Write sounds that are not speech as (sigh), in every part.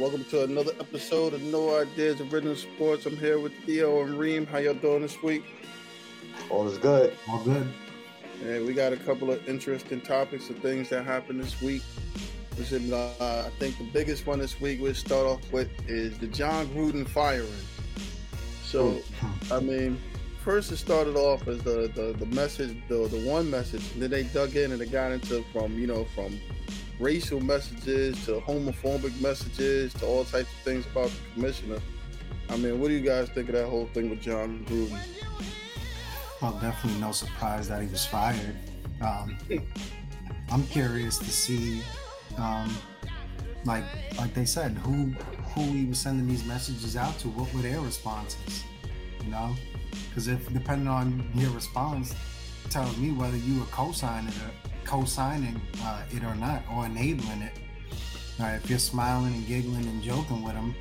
Welcome to another episode of No Ideas of Rhythm Sports. I'm here with Theo and Reem. How y'all doing this week? All is good. All good. And we got a couple of interesting topics of things that happened this week. Which is, uh, I think the biggest one this week we'll start off with is the Jon Gruden firing. So, Hmm. I mean, first it started off as the, the, the message, the, the one message, and then they dug in and they got into from, you know, from racial messages to homophobic messages to all types of things about the commissioner. I mean, what do you guys think of that whole thing with Jon Gruden? Well, definitely no surprise that he was fired. Um, (laughs) I'm curious to see, um, like like they said, who who he was sending these messages out to. What were their responses? You know, because if depending on your response, tells me whether you were co-signing it, co-signing uh, it or not, or enabling it. Right, if you're smiling and giggling and joking with him,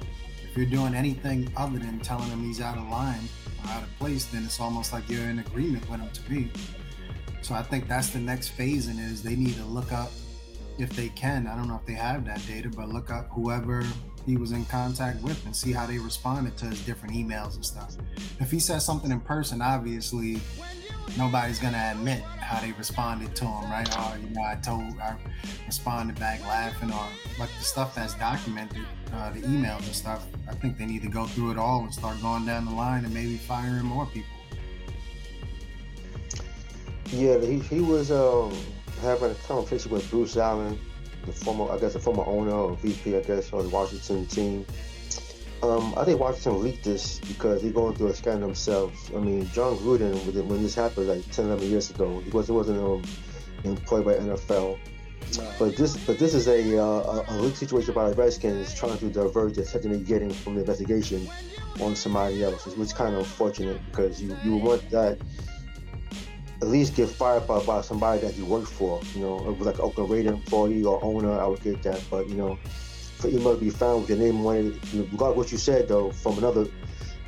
if you're doing anything other than telling him he's out of line or out of place, then it's almost like you're in agreement with him to me. So I think that's the next phase in is they need to look up if they can. I don't know if they have that data, but look up whoever he was in contact with and see how they responded to his different emails and stuff. If he says something in person, obviously nobody's gonna admit how they responded to him, right? Or you know, I told, I responded back laughing, or but the stuff that's documented, uh, the emails and stuff. I think they need to go through it all and start going down the line and maybe firing more people. Yeah, he, he was um, having a conversation with Bruce Allen, the former, I guess, the former owner or VP, I guess, of the Washington team. Um, I think Washington leaked this because they're going through a scandal themselves. I mean, Jon Gruden, when this happened like 10, 11 years ago, he wasn't, wasn't um, employed by NFL. No. But this, but this is a, uh, a, a leak situation by the Redskins trying to divert the attention they're getting from the investigation on somebody else, which is kind of unfortunate because you, you want that at least get fired by, by somebody that you work for. You know, it was like an Oakland Raider employee or owner, I would get that. But you know, for email to be found with your name on it, regardless what you said though, from another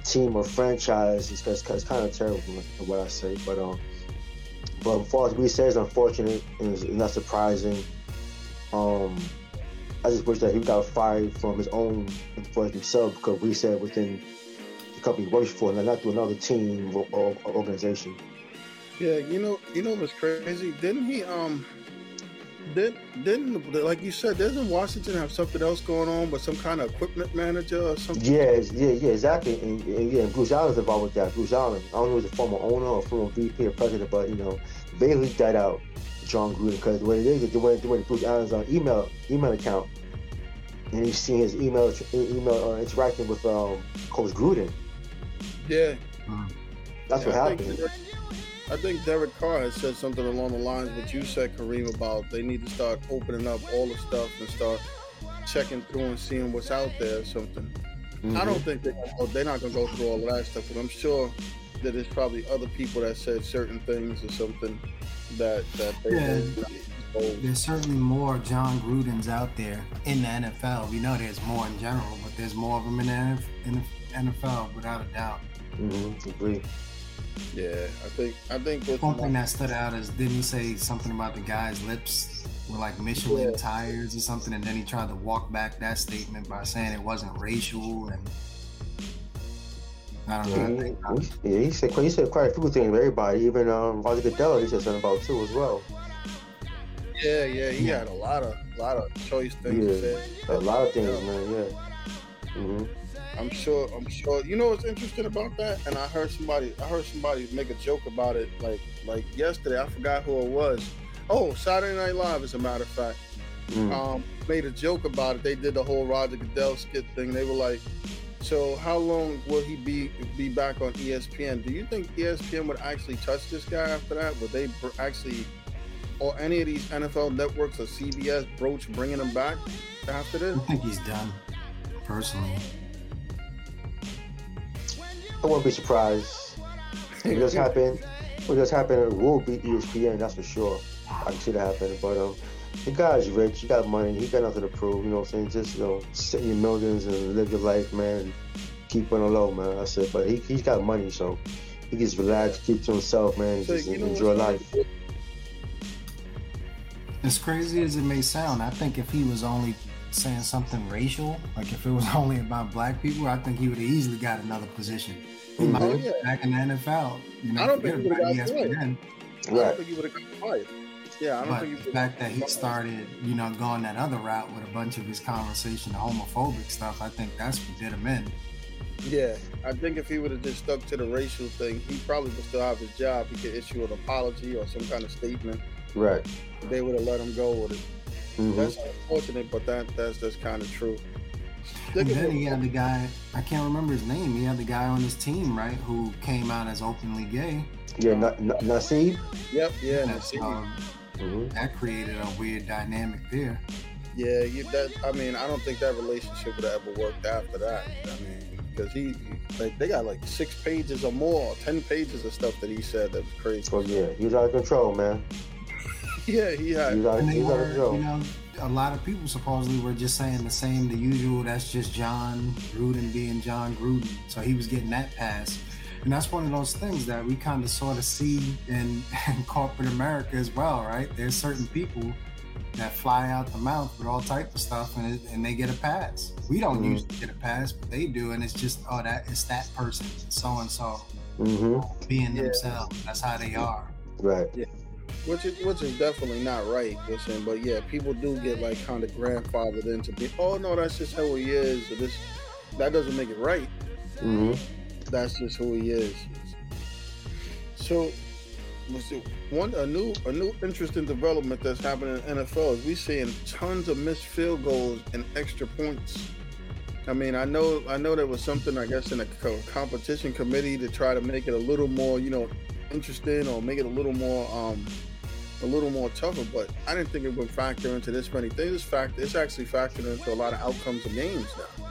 team or franchise, it's, it's, it's kind of terrible, what I say. But um, but as far as we say, it's unfortunate and it's not surprising. Um, I just wish that he got fired from his own employees himself because we said within the company he works for, and not to another team or, or, or organization. Yeah, you know, you know what's crazy? Didn't he? Um, did didn't like you said? Doesn't Washington have something else going on with some kind of equipment manager or something? Yeah, yeah, yeah, exactly. And, and yeah, Bruce Allen's involved with that. Bruce Allen, I don't know if he's a former owner or former VP or president, but you know, they leaked that out, Jon Gruden, because the way it is, they went, they went to Bruce Allen's uh, email email account, and he's seen his email email uh, interacting with um, Coach Gruden. Yeah, That's Yeah, what happened. Think, Derek- I think Derek Carr has said something along the lines of what you said, Kareem, about they need to start opening up all the stuff and start checking through and seeing what's out there or something. I Mhm. don't think they're, they're not going to go through all of that stuff, but I'm sure that there's probably other people that said certain things or something that that they Yeah. There's certainly more Jon Grudens out there in the NFL. We know there's more in general, but there's more of them in the NF in the NFL without a doubt. Mm-hmm. agree. Yeah, I think I think with One thing that stood out is didn't he say something about the guy's lips were like Michelin Yeah. tires or something, and then he tried to walk back that statement by saying it wasn't racial and I don't know. Yeah, I he, think, he- yeah, he said quite- he said quite a few things to everybody. Even um, Roger Goodell, he said something about too as well. yeah, yeah, he Yeah. had a lot of lot of choice things to Yeah. say. A lot of things, man. Yeah. hmm I'm sure. I'm sure. You know what's interesting about that? And I heard somebody. I heard somebody make a joke about it. Like like yesterday. I forgot who it was. Oh, Saturday Night Live, as a matter of fact. Mm. Um, made a joke about it. They did the whole Roger Goodell skit thing. They were like, "So how long will he be be back on ESPN? Do you think ESPN would actually touch this guy after that? Would they br- actually, or any of these NFL networks or CBS broach bringing him back after this? I think he's done. Personally, I won't be surprised. It just happened. What just happened it will be E ESPN, that's for sure. I can see that happening. But um, the guy's rich, he got money, he got nothing to prove, you know what I'm saying? Just, you know, sit in your millions and live your life, man, keep on the low, man. That's it. But he, he's got money, so he gets relaxed, keep to himself, man, So, just you know enjoy life. as crazy as it may sound, I think if he was only saying something racial, like if it was (laughs) only about black people, I think he would have easily got another position. He might Oh, yeah. back in the NFL. You know, I don't think he would've about E got ESPN. I don't Right. think he would have got fired. Yeah, I don't But think the fact that he started, you know, going that other route with a bunch of his conversation, homophobic stuff, I think that's what did him in. Yeah, I think if he would have just stuck to the racial thing, he probably would still have his job. He could issue an apology or some kind of statement. Right. They would have let him go with it. hmm That's unfortunate, but that that's that's kind of true. And then he had the guy, I can't remember his name. He had the guy on his team, right, who came out as openly gay. Yeah. Na- Na- Nassib. Yep, yeah, and That's, see, um, hmm that created a weird dynamic there. yeah, you, that I mean, I don't think that relationship would have ever worked after that. I mean, because he, like, they got like six pages or more, or ten pages of stuff that he said that was crazy. Oh yeah, he was out of control, man. (laughs) Yeah, he He had. was out, And he they was out of control. you know, a lot of people supposedly were just saying the same, the usual, that's just Jon Gruden being Jon Gruden. So he was getting that pass. And that's one of those things that we kind of sort of see in, (laughs) in corporate America as well, right? There's certain people that fly out the mouth with all type of stuff and, it, and they get a pass. We don't Mhm. usually get a pass, but they do. And it's just, oh, that it's that person, so and so being Yeah. themselves. That's how they are. Right. Which is which is definitely not right. Listen, but yeah, people do get like kind of grandfathered into be. Oh no, that's just how he is. Or this that doesn't make it right. hmm That's just who he is. So. One a new a new interesting development that's happening in NFL is we seeing tons of missed field goals and extra points. I mean, I know I know there was something I guess in the co- competition committee to try to make it a little more, you know, interesting or make it a little more um a little more tougher, but I didn't think it would factor into this many things. It's fact it's actually factored into a lot of outcomes of games now.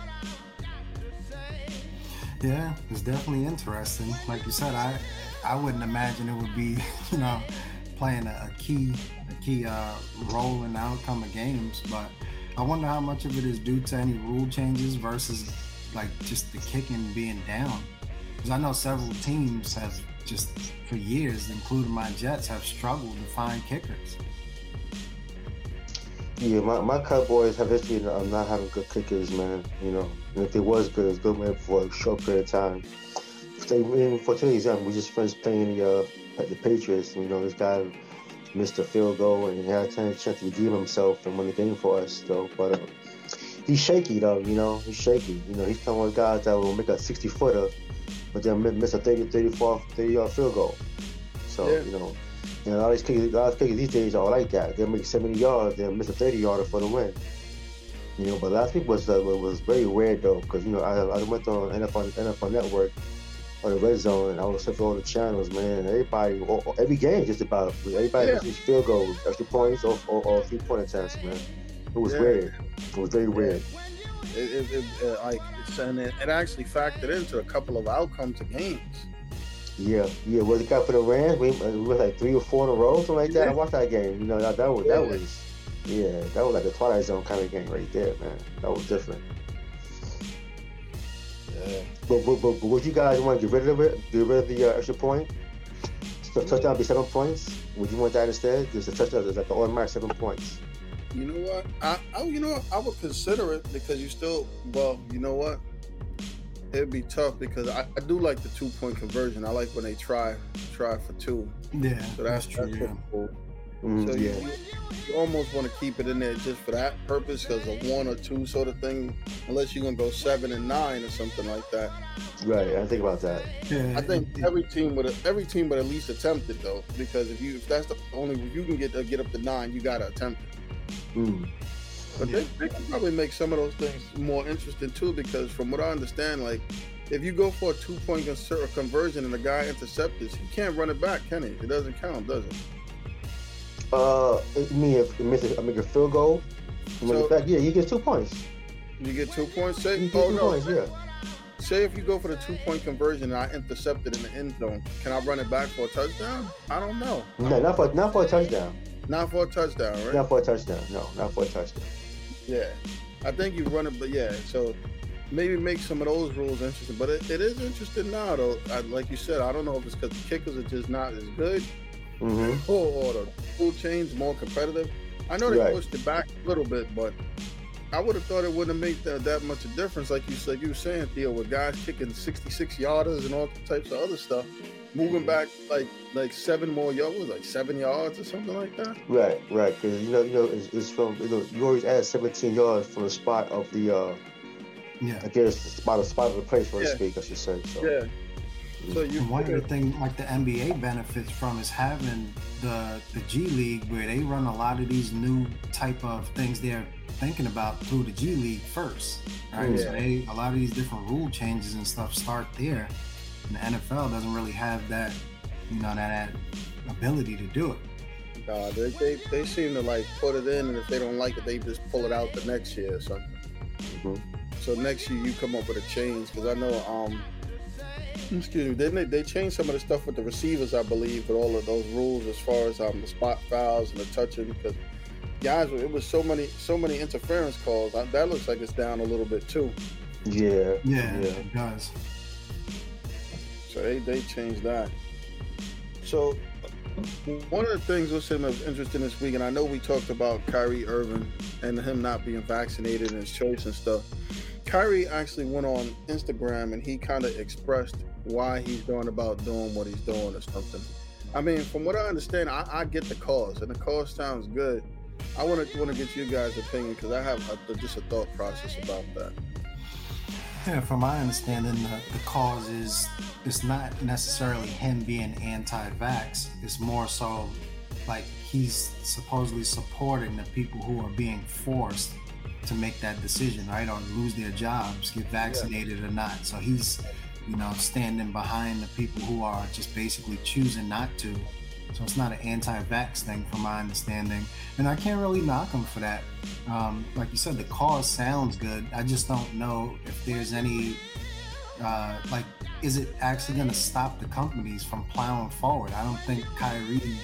Yeah, it's definitely interesting. Like you said, I I wouldn't imagine it would be, (laughs) you know, playing a, a key a key uh, role in the outcome of games. But I wonder how much of it is due to any rule changes versus like just the kicking being down. Because I know several teams have just for years, including my Jets, have struggled to find kickers. Yeah, my, my Cowboys have history of not having good kickers, man. You know, and if they was good, it's good man for a short period of time. They, for today's young, we just finished playing the uh, the Patriots. You know, this guy missed a field goal and had a chance to redeem himself and win the game for us, though. But uh, he's shaky, though. You know, he's shaky. You know, he's one of the guys that will make a 60 footer, but then mi- miss a 30, 34, 30 yard field goal. So Yeah. you know. and a lot of these kickers, a lot of kickers these days are like that. They'll make 70 yards, they'll miss a 30 yarder for the win. You know, but last week was uh, was very weird though, because you know I, I went on NFL NFL Network on the red zone and I was surfing all the channels, man. Everybody, all- every game just about everybody Yeah. misses field goals, extra points, or, or, or three point attempts, man. It was Yeah. weird. It was very weird. It, it, it, like it's, and it, actually factored into a couple of outcomes of games. Yeah, yeah. What the guy for the Rams? We, uh, we was like three or four in a row, something like that. I watched that game. You know, that, that was Yeah. that was yeah, that was like a Twilight Zone kind of game right there, man. That was different. Yeah. But, but, but, but would you guys want to get rid of it? Get rid of the uh, extra point? So touchdown be seven points. Would you want that instead? Just a touchdown is like the automatic seven points. You know what? I, I you know what? I would consider it because you still well, you know what? It'd be tough because I, I do like the two point conversion. I like when they try try for two. Yeah, So that's, that's true. that's Yeah. cool. Mm, So yeah, you, you, you almost want to keep it in there just for that purpose, because a one or two sort of thing, unless you're gonna go seven and nine or something like that. right. I think about that. Yeah, I think it- every team would every team would at least attempt it though, because if you if that's the only if you can get uh, get up to nine, you gotta attempt it. Mm. But Yeah. they, they can probably make some of those things more interesting too, because from what I understand, like if you go for a two point conversion and the guy intercepts, he can't run it back, can he? It doesn't count, does it? Uh, I mean, if you miss a, I make a field goal, you So- it back, yeah, you get two points. You get two points. You Say, get oh no, points, yeah. say if you go for the two point conversion and I intercept it in the end zone, can I run it back for a touchdown? I don't know. No, not for not for a touchdown. Not for a touchdown, right? Not for a touchdown. No, not for a touchdown. Yeah, I think you run it, but yeah, so maybe make some of those rules interesting. But it, it is interesting now, though. I, like you said, I don't know if it's because the kickers are just not as good, Mm-hmm. or, the rule change more competitive. I know they Right. pushed it back a little bit, but I would have thought it wouldn't make that, that much of a difference, like you said. You were saying, Theo, with guys kicking 66 yarders and all types of other stuff, moving back like like seven more yards, like seven yards or something like that. Right, right. Because you know, you know, it's, it's from you know, you always add 17 yards from the spot of the, uh yeah, I guess the spot, the spot of the place, so yeah. to speak, I should say. So. Yeah. So you one of the things like the NBA benefits from is having the the G League where they run a lot of these new type of things they're thinking about through the G League first, right? Yeah. So they a lot of these different rule changes and stuff start there, and the NFL doesn't really have that, you know, that, that ability to do it. God, they, they, they seem to like put it in, and if they don't like it, they just pull it out the next year or something. Mm-hmm. So next year you come up with a change because I know um excuse me, didn't they, they changed some of the stuff with the receivers, I believe, with all of those rules as far as um, the spot fouls and the touching because guys, it was so many so many interference calls. That looks like it's down a little bit too. Yeah, yeah, yeah. it does. So they they changed that. So one of the things was him was interesting this week, and I know we talked about Kyrie Irving and him not being vaccinated and his choice and stuff. Kyrie actually went on Instagram and he kind of expressed why he's going about doing what he's doing or something. I mean, from what I understand, I, I get the cause, and the cause sounds good. I want to want to get you guys' opinion because I have a, just a thought process about that. Yeah, from my understanding, the, the cause is it's not necessarily him being anti-vax. It's more so like he's supposedly supporting the people who are being forced to make that decision, right, or lose their jobs, get vaccinated yeah. or not. So he's you know, standing behind the people who are just basically choosing not to. So it's not an anti-vax thing, from my understanding, and I can't really knock him for that. Um, like you said, the cause sounds good. I just don't know if there's any, uh, like, is it actually going to stop the companies from plowing forward? I don't think Kyrie,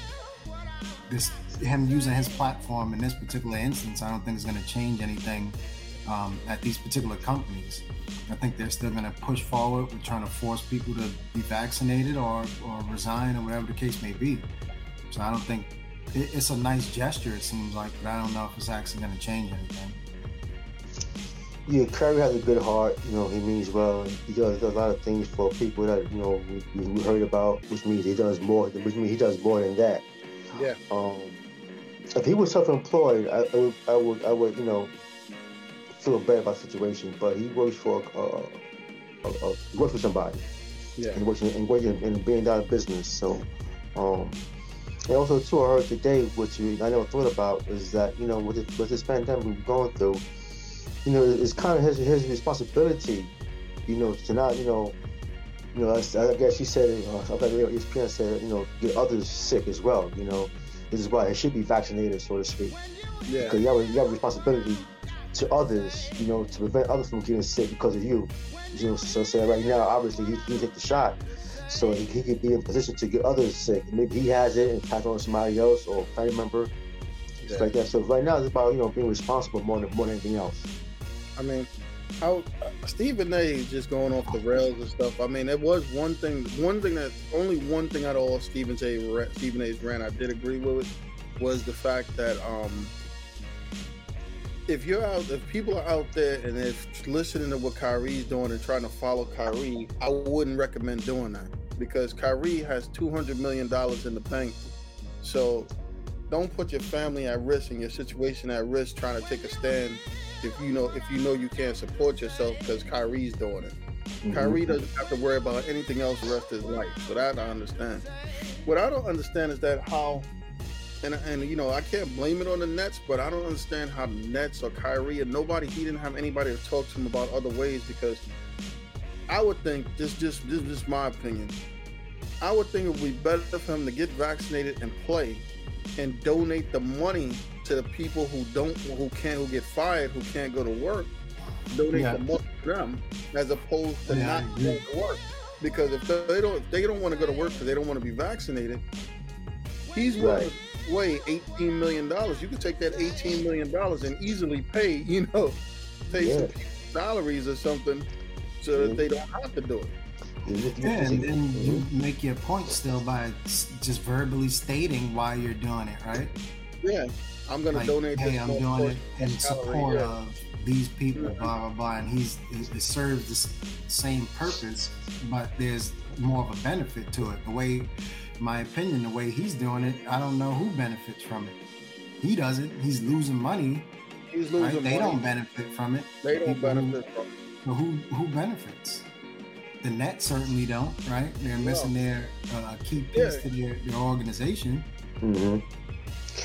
this him using his platform in this particular instance, I don't think is going to change anything um, at these particular companies. I think they're still going to push forward with trying to force people to be vaccinated or, or resign or whatever the case may be. So I don't think it, it's a nice gesture, it seems like, but I don't know if it's actually going to change anything. Yeah, Kyrie has a good heart. You know, he means well. He does, a lot of things for people that you know we, we, heard about, which means he does more. Which means he does more than that. Yeah. Um, if he was self-employed, I, I, would, I would, I would, you know, feel bad about the situation, but he works for uh, uh, he works for somebody. Yeah. And works in, and working in a billion dollar business. So, um, and also too, I heard today, which I never thought about, is that you know with this, with this pandemic we've going through, you know, it's kind of his his responsibility, you know, to not you know. You know, I, guess she said, uh, I thought ESPN said, you know, get others sick as well. You know, this is why it should be vaccinated, so to speak. Yeah. Because you have, you have a responsibility to others, you know, to prevent others from getting sick because of you. You know, so say right now, obviously he, he take the shot, so he, he could be in position to get others sick. Maybe he has it and pass on to somebody else or family member, yeah. like that. So right now it's about you know being responsible more than more than anything else. I mean, how uh, Stephen A. is just going off the rails and stuff. I mean, it was one thing, one thing that only one thing out of all Stephen A. Stephen A.'s ran I did agree with it was the fact that um if you're out, if people are out there and they're listening to what Kyrie's doing and trying to follow Kyrie, I wouldn't recommend doing that because Kyrie has two hundred million dollars in the bank. So don't put your family at risk and your situation at risk trying to take a stand if you know if you know you can't support yourself because Kyrie's doing it. Mm-hmm. Kyrie doesn't have to worry about anything else the rest of his life. So that I understand. What I don't understand is that how and and you know I can't blame it on the Nets, but I don't understand how the Nets or Kyrie and nobody he didn't have anybody to talk to him about other ways because I would think just just just just my opinion. I would think it would be better for him to get vaccinated and play and donate the money to the people who don't who can't who get fired who can't go to work. Donate yeah. the money to them as opposed to yeah, not going to work. Because if they don't if they don't want to go to work because they don't want to be vaccinated, he's willing right way $18 million. You could take that $18 million and easily pay, you know, pay yeah. some salaries or something so that they don't have to do it. Yeah, and then you make your point still by just verbally stating why you're doing it, right? Yeah, I'm gonna like, donate. hey, I'm doing it in support yeah. of these people, blah blah blah, and he's it, it serves the same purpose, but there's more of a benefit to it. The way, in my opinion, the way he's doing it, I don't know who benefits from it. He doesn't. He's losing money. He's Right? losing They don't benefit from it. They don't People who- benefit from. it. But who who benefits? The Nets certainly don't, right? They're missing their uh, key piece Yeah. to their, their organization. hmm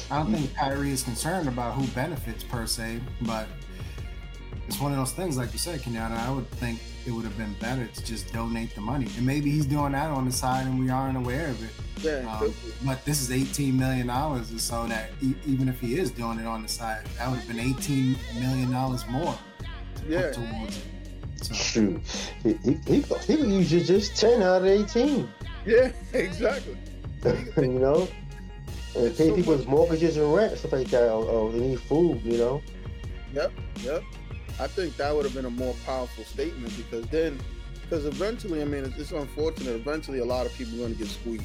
I don't think Kyrie is concerned about who benefits per se, but it's one of those things, like you said, Kenyatta. I would think it would have been better to just donate the money, and maybe he's doing that on the side, and we aren't aware of it. Yeah, Um, but this is 18 million dollars, or so that e- even if he is doing it on the side, that would have been 18 million dollars more to yeah. put towards it. So Shoot, (laughs) he he he, he could use just ten out of eighteen. Yeah, (laughs) exactly. (laughs) you know, and pay so people's much- mortgages and rent stuff like that. Or, or they need food. You know. Yep, yep. I think that would have been a more powerful statement because then, because eventually, I mean, it's, it's unfortunate. Eventually, a lot of people are going to get squeezed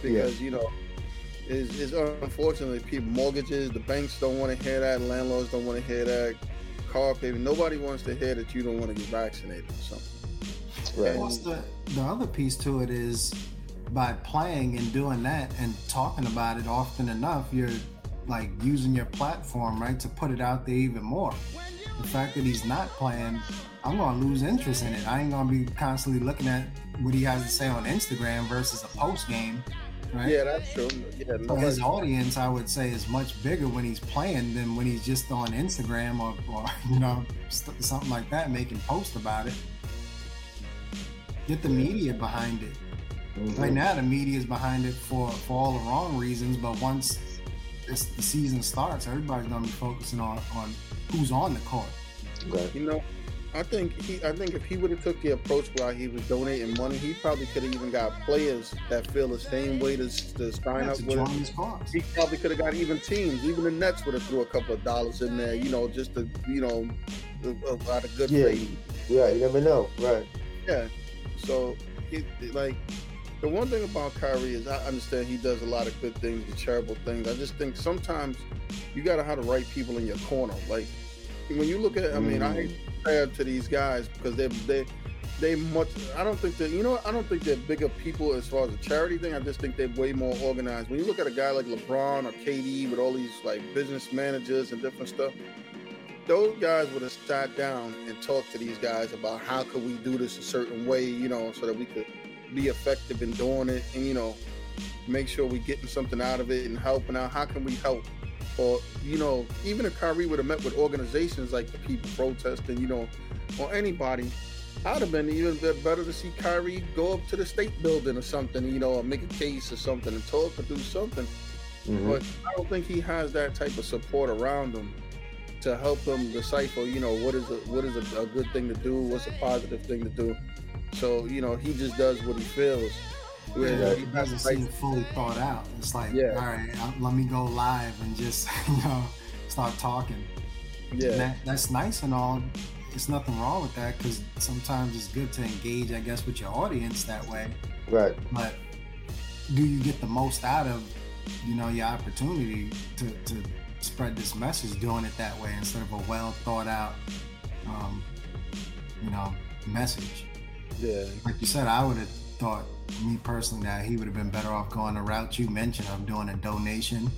because you know, it's, it's unfortunately people mortgages. The banks don't want to hear that. Landlords don't want to hear that. Car payment. Nobody wants to hear that you don't want to get vaccinated or something. Right. What's the the other piece to it is by playing and doing that and talking about it often enough, you're like using your platform, right, to put it out there even more. The fact that he's not playing, I'm gonna lose interest in it. I ain't gonna be constantly looking at what he has to say on Instagram versus a post game, right? Yeah, that's true. Yeah, So his audience, I would say, is much bigger when he's playing than when he's just on Instagram or, or (laughs) you know, st- something like that, making posts about it. Get the media behind it. Mhm. Right now, the media is behind it for, for all the wrong reasons, but once the season starts, everybody's gonna be focusing on, on who's on the court. Okay. You know, I think he. I think if he would have took the approach where he was donating money, he probably could have even got players that feel the same way to, to sign Yeah, up to with. join him. his cause. He probably could have got even teams. Even the Nets would have threw a couple of dollars in there. You know, just to you know, a- a- out of good Yeah. faith. Yeah. You never know. Right. Yeah. So, it, it- like, the one thing about Kyrie is I understand he does a lot of good things and charitable things. I just think sometimes you got to have the right people in your corner. Like, when you look at, I mean, I hate to compare to these guys because they're they they much. I don't think that you know. I don't think they're bigger people as far as a charity thing. I just think they're way more organized. When you look at a guy like LeBron or KD with all these like business managers and different stuff, those guys would have sat down and talked to these guys about how could we do this a certain way, you know, so that we could be effective in doing it and you know make sure we're getting something out of it and helping out. How can we help? Or you know, even if Kyrie would have met with organizations like the people protesting, you know, or anybody, I'd have been even better to see Kyrie go up to the state building or something, you know, or make a case or something and talk or do something. Mhm. But I don't think he has that type of support around him to help him decipher, you know, what is a what is a, a good thing to do, what's a positive thing to do. So you know, he just does what he feels. Yeah, he it doesn't seem fully thought out. It's like, Yeah. all right, let me go live and just, (laughs) you know, start talking. Yeah, that, that's nice and all. It's nothing wrong with that because sometimes it's good to engage, I guess, with your audience that way. Right. But do you get the most out of, you know, your opportunity to, to spread this message doing it that way instead of a well thought out, um, you know, message? Yeah, like you said, I would have thought, me personally, that he would have been better off going the route you mentioned of doing a donation.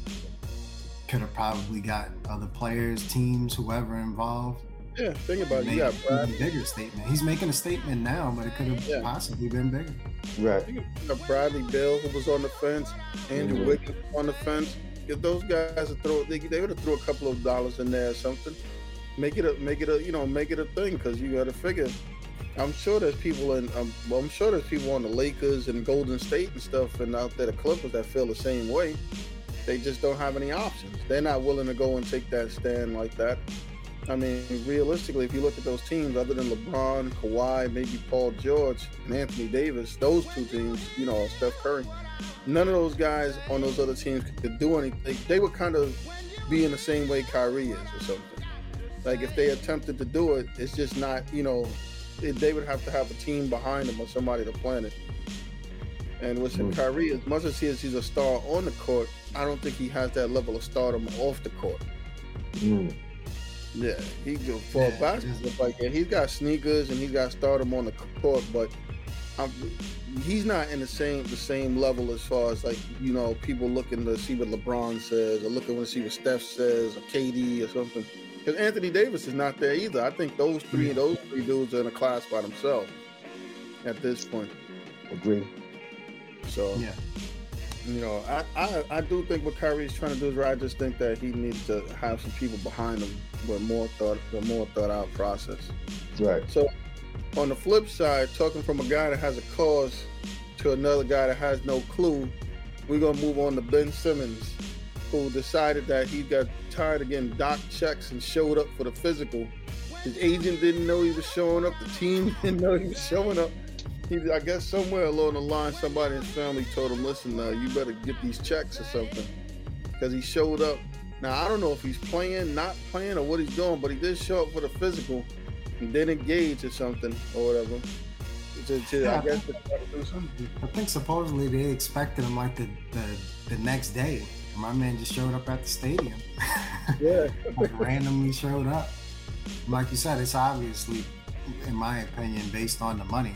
Could have probably got other players, teams, whoever involved. yeah. Think about it. Made You got an Brad, even bigger statement. He's making a statement now, but it could have Yeah. possibly been bigger. Right. you got Bradley Beal who was on the fence, Andrew Mhm. Wiggins on the fence. If those guys would throw, they, they would have threw a couple of dollars in there or something. Make it a, make it a, you know, make it a thing because you got to figure. I'm sure there's people in, um, well, I'm sure there's people on the Lakers and Golden State and stuff, and out there the Clippers that feel the same way. They just don't have any options. They're not willing to go and take that stand like that. I mean, realistically, if you look at those teams, other than LeBron, Kawhi, maybe Paul George, and Anthony Davis, those two teams, you know, Steph Curry, none of those guys on those other teams could do anything. They would kind of be in the same way Kyrie is or something. Like if they attempted to do it, it's just not, you know, they would have to have a team behind them or somebody to plan it. And with mm. Kyrie, as much as he is, he's a star on the court, I don't think he has that level of stardom off the court. Mm. Yeah, he for yeah, basketball like yeah, he's got sneakers and he's got stardom on the court, but I'm, he's not in the same the same level as far as like you know people looking to see what LeBron says or looking to see what Steph says or KD or something. Because Anthony Davis is not there either. I think those three mm. those three dudes are in a class by themselves at this point. Agree. So yeah. You know, I, I, I do think what Kyrie's trying to do is right. I just think that he needs to have some people behind him with more thought, a more thought out process. Right. So, on the flip side, talking from a guy that has a cause to another guy that has no clue, we're gonna move on to Ben Simmons, who decided that he got tired of getting doc checks and showed up for the physical. His agent didn't know he was showing up. The team (laughs) didn't know he was showing up he, I guess somewhere along the line, somebody in his family told him, "Listen, uh, you better get these checks or something," because he showed up. Now I don't know if he's playing, not playing, or what he's doing, but he did show up for the physical and then engage or something or whatever. To, to, yeah, I, guess I think supposedly they expected him like the, the, the next day. My man just showed up at the stadium. (laughs) Yeah, like (laughs) randomly showed up. Like you said, it's obviously, in my opinion, based on the money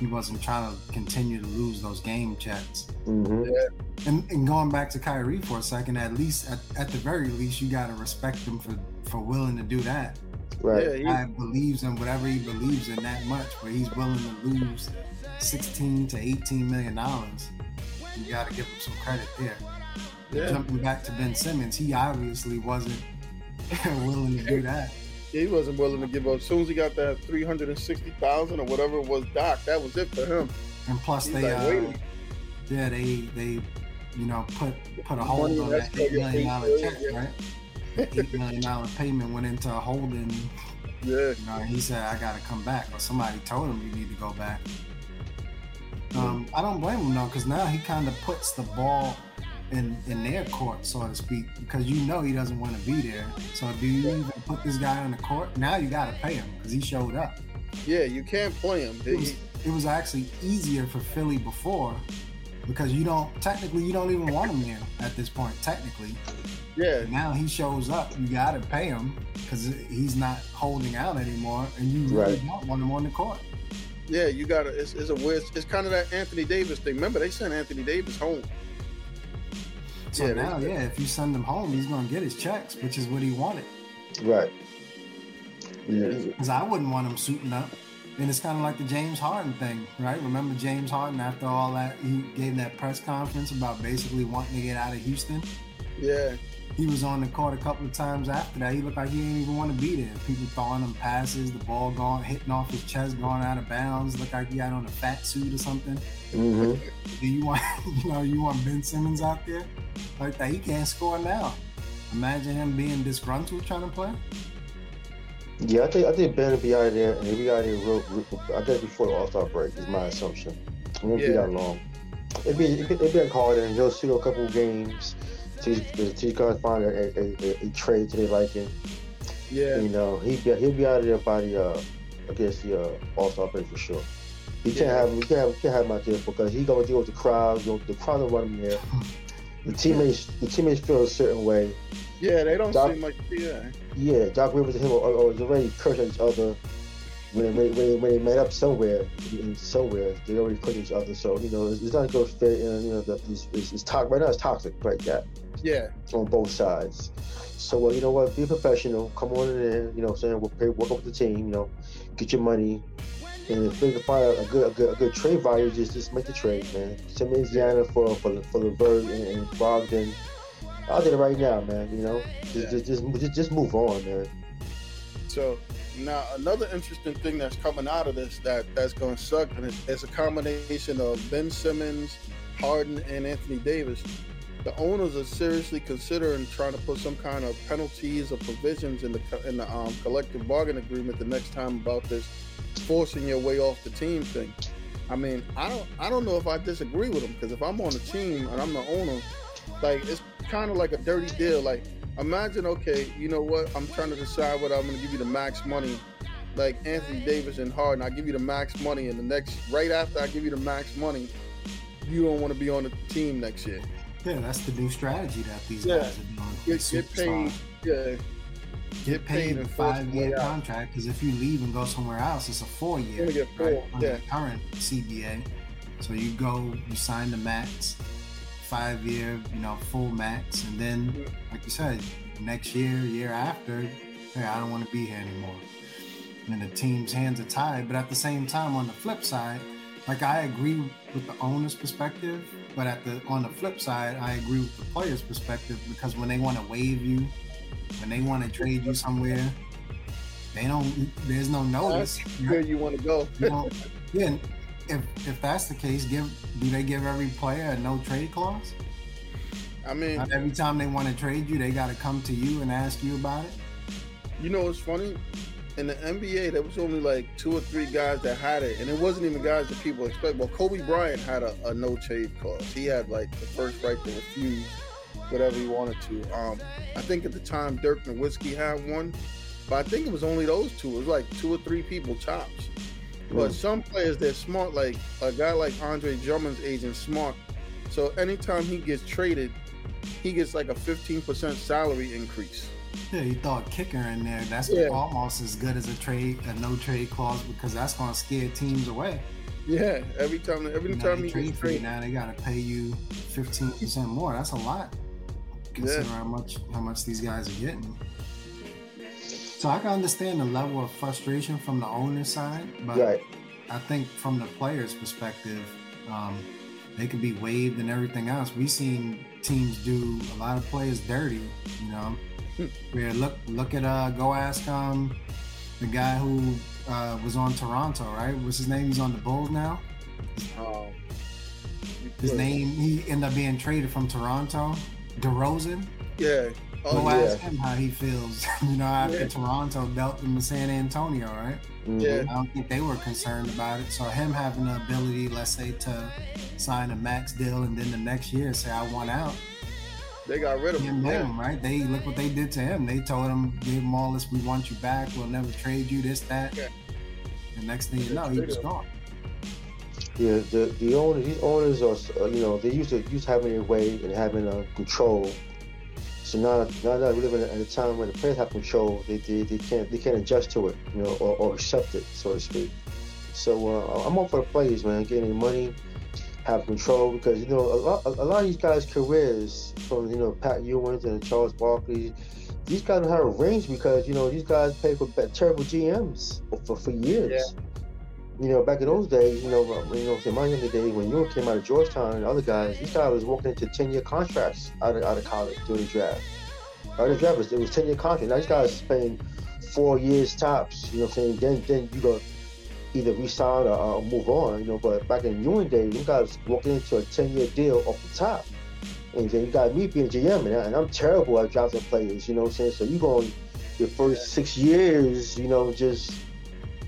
he wasn't trying to continue to lose those game checks. Mm-hmm. Yeah. And, and, going back to Kyrie for a second, at least at, at the very least, you gotta respect him for for willing to do that. Right. Yeah, he believes in whatever he believes in that much, but he's willing to lose sixteen to eighteen million dollars. You gotta give him some credit there. Yeah. Jumping back to Ben Simmons, he obviously wasn't (laughs) willing to do that Yeah, he wasn't willing to give up. As soon as he got that three hundred and sixty thousand or whatever it was, Doc, that was it for him. And plus, He's they like, uh, yeah, they they you know put put a hold on that eight million dollar check, yeah. right? eight million dollar payment went into a holding. (laughs) Yeah. You know, he said, "I got to come back," or somebody told him you need to go back. Um, I don't blame him though, because now he kind of puts the ball in in their court, so to speak, because you know he doesn't want to be there. So do you even put this guy on the court? Now you got to pay him because he showed up. Yeah, you can't play him. It was, it was actually easier for Philly before because you don't technically you don't even want him there at this point. Technically, yeah. Now he shows up, you got to pay him because he's not holding out anymore, and you really right. don't want him on the court. Yeah, you got to. It's, it's a weird. It's kind of that Anthony Davis thing. Remember, they sent Anthony Davis home so yeah, now, yeah, if you send him home, he's going to get his checks, which is what he wanted. Right. Yeah. Because I wouldn't want him suiting up. And it's kind of like the James Harden thing, right? Remember James Harden after all that, he gave that press conference about basically wanting to get out of Houston? Yeah. He was on the court a couple of times after that. He looked like he didn't even want to be there. People throwing him passes, the ball going, hitting off his chest, going out of bounds. Looked like he had on a fat suit or something. Mm-hmm. Do you want, (laughs) you know, you want Ben Simmons out there? like that. He can't score now. Imagine him being disgruntled trying to play. Yeah, I think I think Ben will be out of there, and he'll be out of here. Real, real, I think before the All Star break is my assumption. It won't yeah. be that long. It'd be it'd be a call and he'll shoot a couple games till he can find a, a, a, a trade to their liking. Yeah, you know he he'll be out of there by the uh, I guess the uh, All Star break for sure. He can't have he can't have, he can't have him out there because he's gonna deal with the crowd. You know, the crowd will run him there. the (laughs) teammates the teammates feel a certain way. Yeah, they don't Doc, seem like yeah. Yeah, Doc Rivers and him was already cursed at each other when they, when, they, when they met up somewhere. Somewhere they already cursed each other. So you know, it's, it's not a good fit. And you know, the, it's, it's, it's toxic. Right now, it's toxic right that. Yeah. On both sides. So well, you know what? Be professional. Come on in there. You know, what I'm saying we'll pay, work up with the team. You know, get your money. And if they can find a good, a good, a good trade value, just just make the trade, man. Simmons, Indiana for for for LeVert and, and Brogdon. I'll do it right now, man. You know, just, yeah. just, just just just move on, man. So now another interesting thing that's coming out of this that that's going to suck, and it's, it's a combination of Ben Simmons, Harden, and Anthony Davis. The owners are seriously considering trying to put some kind of penalties or provisions in the in the um, collective bargain agreement the next time about this forcing your way off the team thing. I mean, I don't I don't know if I disagree with him because if I'm on the team and I'm the owner, like it's kind of like a dirty deal. Like imagine, okay, you know what? I'm trying to decide whether I'm going to give you the max money, like Anthony Davis and Harden. I give you the max money, and the next right after I give you the max money, you don't want to be on the team next year. Yeah, that's the new strategy that these yeah. guys are doing. Get, get paid. Yeah. Get, paid, a five year contract because if you leave and go somewhere else, it's a four year. Get four, right? yeah. current CBA. So you go, you sign the max, five year, you know, full max, and then, mm-hmm. like you said, next year, year after, hey, I don't want to be here anymore. And the team's hands are tied. But at the same time, on the flip side, like I agree with the owner's perspective, but at the on the flip side, I agree with the player's perspective because when they want to waive you, when they want to trade you somewhere, they don't. There's no notice. Where you want to go? you yeah. If if that's the case, give do they give every player a no trade clause? I mean, Not every time they want to trade you, they got to come to you and ask you about it. You know what's funny? in the NBA, there was only like two or three guys that had it, and it wasn't even guys that people expect. Well, Kobe Bryant had a, a no trade clause. He had like the first right to refuse whatever he wanted to. Um, I think at the time Dirk and Whiskey had one, but I think it was only those two. It was like two or three people tops. But some players they're smart, like a guy like Andre Drummond's agent, smart. So anytime he gets traded, he gets like a 15% salary increase. Yeah, you thought kicker in there. That's yeah. almost as good as a trade, a no trade clause, because that's going to scare teams away. Yeah, every time, every now time you trade for you now, they got to pay you fifteen percent more. That's a lot, considering yeah. how much how much these guys are getting. So I can understand the level of frustration from the owner side, but right. I think from the player's perspective, um, they could be waived and everything else. We've seen teams do a lot of players dirty, you know yeah, look look at uh go ask um the guy who uh, was on Toronto, right? What's his name? He's on the Bulls now. Um, his name he ended up being traded from Toronto. DeRozan. Yeah. Oh, Go yeah. ask him how he feels. (laughs) you know, after yeah. Toronto dealt them to San Antonio, right? Mm-hmm. Yeah. I don't think they were concerned about it. So him having the ability, let's say, to sign a max deal and then the next year say I want out they got rid of him. Yeah. right? They look what they did to him. They told him, gave him all this. We want you back. We'll never trade you. This, that. Yeah. The next thing you know, he was gone. Yeah, the the owners, these owners are, uh, you know, they used to use having their way and having uh, control. So now, now that we live in a, in a time when the players have control, they, they, they can't they can't adjust to it, you know, or, or accept it, so to speak. So uh, I'm all for the players, man, getting money, have control because you know a lot, a lot of these guys' careers, from you know Pat Ewing and Charles Barkley, these guys have a range because you know these guys pay for terrible GMs for, for years. Yeah. You know, back in those days, you know, you know, in my younger days when you came out of Georgetown and other guys, these guys was walking into ten-year contracts out of out of college during the draft. Out of the draft, it was ten-year contract. Now these guys paying four years tops. You know what I'm saying? Then then you go either resign or, or move on, you know. But back in Ewing days, you guys walking into a 10 year deal off the top. And then you got me being GM, and, I, and I'm terrible at drafting players, you know what I'm saying? So you going your first six years, you know, just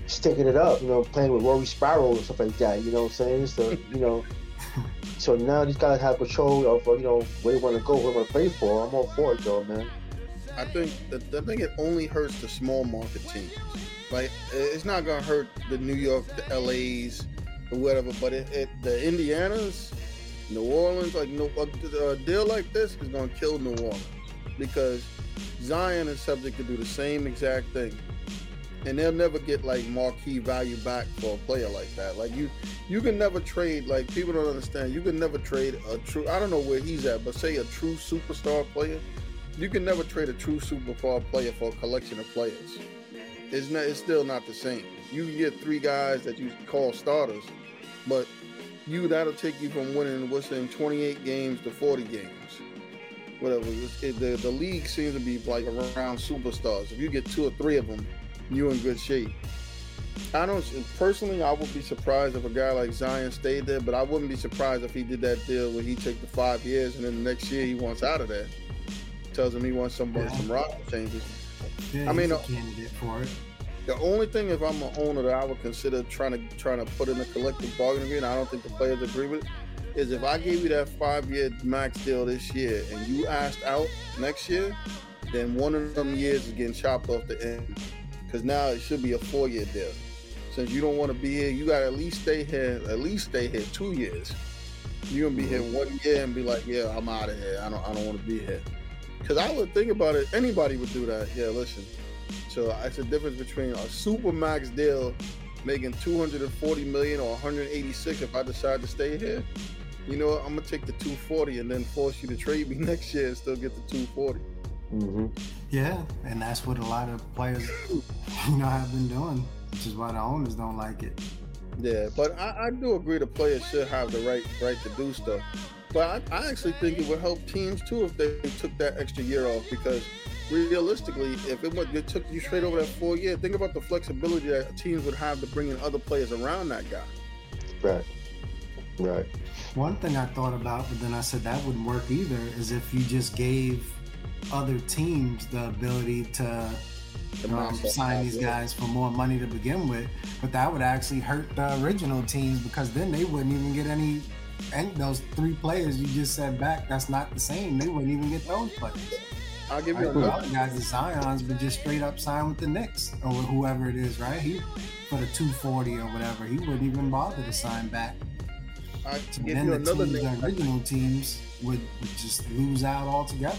sticking it up, you know, playing with Rory Sparrow and stuff like that, you know what I'm saying? So, you know, (laughs) so now these guys have control of, uh, you know, where they want to go, where they want to play for. I'm all for it, though, man. I think the, I think it only hurts the small market teams. Like it's not gonna hurt the New York, the LA's, or whatever. But it, it the Indianas, New Orleans, like no, a, a deal like this is gonna kill New Orleans because Zion is subject to do the same exact thing, and they'll never get like marquee value back for a player like that. Like you, you can never trade. Like people don't understand. You can never trade a true. I don't know where he's at, but say a true superstar player. You can never trade a true superstar player for a collection of players it's not it's still not the same. You get three guys that you call starters, but you that'll take you from winning what's in 28 games to 40 games. Whatever. It, the the league seems to be like around superstars. If you get two or three of them, you're in good shape. I don't personally. I would be surprised if a guy like Zion stayed there, but I wouldn't be surprised if he did that deal where he take the five years and then the next year he wants out of there. Tells him he wants some yeah. some roster changes. Yeah, I mean, a uh, candidate for it. The only thing, if I'm an owner, that I would consider trying to trying to put in a collective bargaining agreement, I don't think the players agree with it, is if I gave you that five year max deal this year and you asked out next year, then one of them years is getting chopped off the end. Because now it should be a four year deal. Since you don't want to be here, you got to at least stay here, at least stay here two years. You're gonna be here Mm-hmm. one year and be like, yeah, I'm out of here. I don't I don't want to be here. Because I would think about it. Anybody would do that. Yeah, listen. So it's a difference between a super max deal making 240 million or 186 if I decide to stay here. You know what? I'm gonna take the 240 and then force you to trade me (laughs) next year and still get the 240. Hmm Yeah, and that's what a lot of players, (laughs) you know, have been doing, which is why the owners don't like it. Yeah, but I, I do agree the players should have the right right to do stuff. But I, I actually think it would help teams too if they took that extra year off because realistically, if it went, it took you straight over that four year, think about the flexibility that teams would have to bring in other players around that guy. Right. Right. One thing I thought about, but then I said that wouldn't work either, is if you just gave other teams the ability to um, sign these guys for more money to begin with, but that would actually hurt the original teams because then they wouldn't even get any. And those three players you just said back, that's not the same. They wouldn't even get those players. I'll give you The another. other guys, the Zion's, but just straight up sign with the Knicks or whoever it is, right? He for the 240 or whatever, he wouldn't even bother to sign back. I So give then you the another teams, name. the original teams would, would just lose out altogether.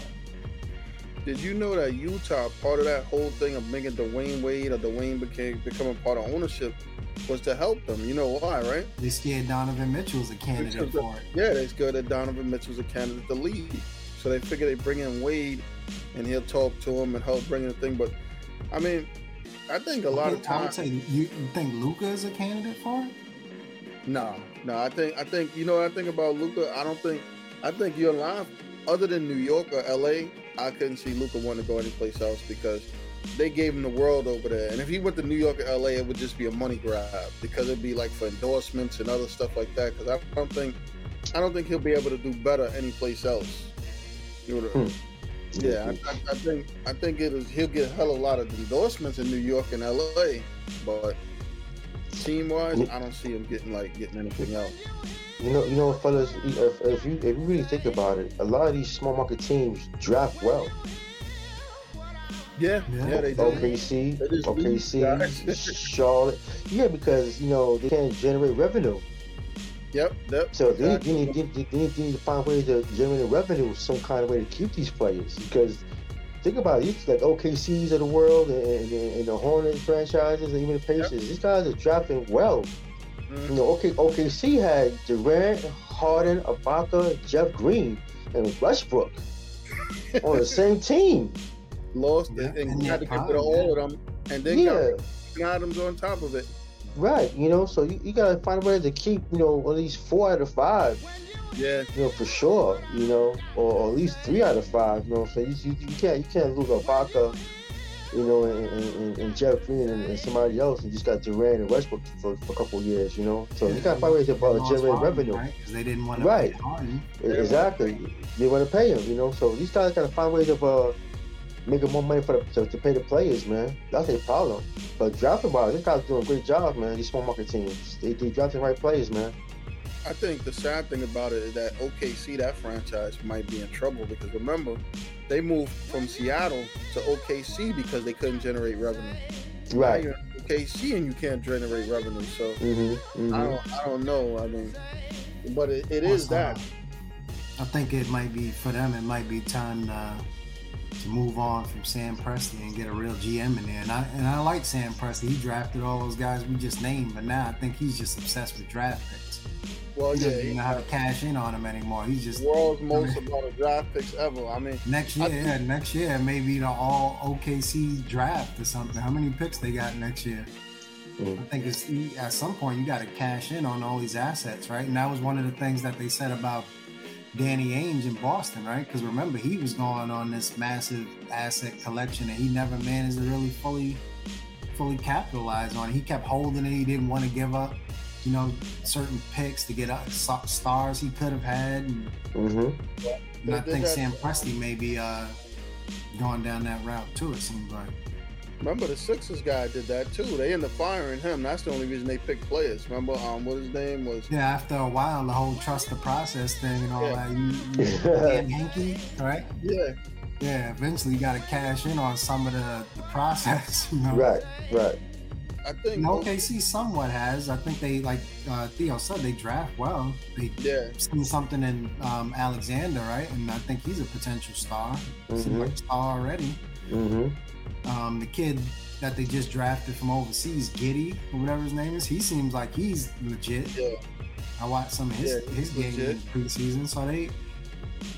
Did you know that Utah, part of that whole thing of making Dwyane Wade or Dwyane became becoming part of ownership, was to help them. You know why, right? They scared Donovan Mitchell was a candidate for it. Yeah, they scared that Donovan Mitchell's a candidate to lead. So they figure they bring in Wade and he'll talk to him and help bring in the thing. But I mean, I think a lot of I would times say, you, you think Luka is a candidate for it? no, no, I think I think you know what I think about Luka. I don't think I think you're alive. Other than New York or LA, I couldn't see Luka want to go anyplace else because they gave him the world over there. And if he went to New York or LA, it would just be a money grab because it'd be like for endorsements and other stuff like that. Because I don't think I don't think he'll be able to do better anyplace else. You know, Hmm. Yeah, I, I, I think I think it is. He'll get a hell of a lot of endorsements in New York and LA, but team wise, I don't see him getting like getting anything else. You know, you know, fellas. If, if you if you really think about it, a lot of these small market teams draft well. Yeah, Yeah. yeah, they do. OKC, They just lose OKC. (laughs) Charlotte. Yeah, because you know they can't generate revenue. Yep, yep. So they, exactly. they, need, they, need- they, need, they need to find ways to generate revenue, some kind of way to keep these players. Because think about it, it's like OKCs of the world and, and, and the Hornets franchises and even the Pacers. These guys are drafting well. Mhm. You know, OK, OKC had Durant, Harden, Ibaka, Jeff Green, and Westbrook (laughs) on the same team. lost Yeah, it and and had to get rid of all of them, and then Yeah, got Adams on top of it. right. You know, so you, you gotta find a way to keep, you know, at least four out of five. Yeah, you know, for sure, you know, or, or at least three out of five, you know. So you, you, you can't you can't lose Ibaka, you know, and, and, and, and Jeff Green and, and somebody else, and just got Durant and Westbrook for, for a couple of years, you know. So you gotta find ways to They uh, lost generate revenue. right? Because they didn't want to Right. pay Harden. Exactly, they want to pay him, you know. So these guys gotta find ways of uh, making more money for the, to, to pay the players, man. That's a problem. But drafting wise, these guys doing a great job, man. These small market teams, they they drafting the right players, man. I think the sad thing about it is that OKC, that franchise, might be in trouble because remember, they moved from Seattle to OKC because they couldn't generate revenue. Now Right. you're in OKC and you can't generate revenue, so Mm-hmm. I mm-hmm. don't, I don't know. I mean, but it, it is that. I think it might be for them. It might be time to, to move on from Sam Presti and get a real GM in there. And I and I like Sam Presti. He drafted all those guys we just named, but now I think he's just obsessed with draft picks. Well, He yeah, doesn't even he's know how to cash in on him anymore. He's just world's most about of draft picks ever. I mean, next I year. Yeah, next year maybe the all OKC draft or something. How many picks they got next year? Mhm. I think it's at some point you got to cash in on all these assets, right? And that was one of the things that they said about Danny Ainge in Boston, right? Because remember he was going on this massive asset collection and he never managed to really fully, fully capitalize on it. He kept holding it. He didn't want to give up, you know, certain picks to get up stars he could have had. And, Mm-hmm. and I think Sam Presti may be uh, going down that route too. It seems like. remember the Sixers guy did that too. They ended up firing him. That's the only reason they picked players. Remember, um, what his name was? Yeah, after a while, the whole trust the process thing and all Yeah. that, you, you (laughs) Dan Hinkie, right? Yeah, Yeah, eventually you got to cash in on some of the, the process, (laughs) you know? Right, right. I think no, OKC somewhat has. I think they like uh, Theo said they draft well. They yeah seen something in um, Alexander, right? And I think he's a potential star. Mm-hmm. like star already. Mm-hmm. Um, the kid that they just drafted from overseas, Giddey or whatever his name is, he seems like he's legit. Yeah. I watched some of his yeah, his games in preseason, so they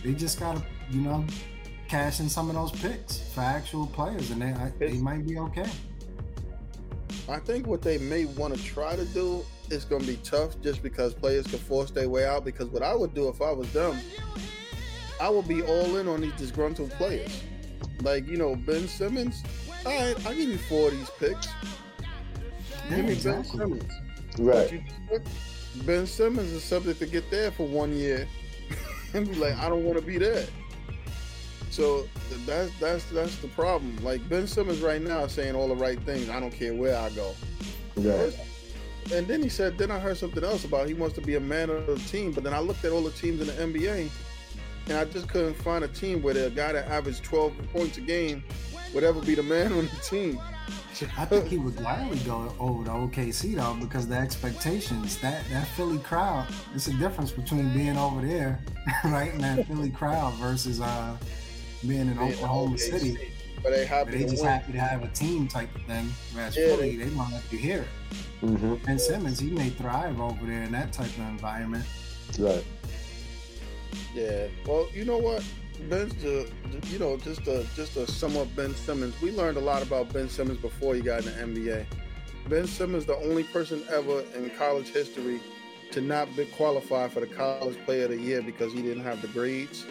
they just gotta you know cash in some of those picks for actual players, and they they might be okay. I think what they may want to try to do is going to be tough, just because players can force their way out. Because what I would do if I was them, I would be all in on these disgruntled players, like you know Ben Simmons. All right, I'll give you four of these picks. Give me. Ben Simmons. Right. Ben Simmons is subject to get there for one year (laughs) and be like, I don't want to be there. So that's that's that's the problem. Like Ben Simmons right now is saying all the right things. I don't care where I go. Yeah. And then he said, then I heard something else about he wants to be a man of the team. But then I looked at all the teams in the NBA, and I just couldn't find a team where the guy that averaged 12 points a game would ever be the man on the team. I think he would gladly go over to OKC though because the expectations that that Philly crowd. It's a difference between being over there, (laughs) right, and that Philly crowd versus uh being in being Oklahoma OKC. City. But they happy. But they just win. happy to have a team type of thing. Whereas yeah, Philly, they, they want to hear it. Mm-hmm. Ben Simmons, he may thrive over there in that type of environment. Right. Yeah. Well, you know what? Ben's the, you know, just a just a somewhat Ben Simmons. We learned a lot about Ben Simmons before he got in the NBA. Ben Simmons, the only person ever in college history to not be qualified for the College Player of the Year because he didn't have the grades.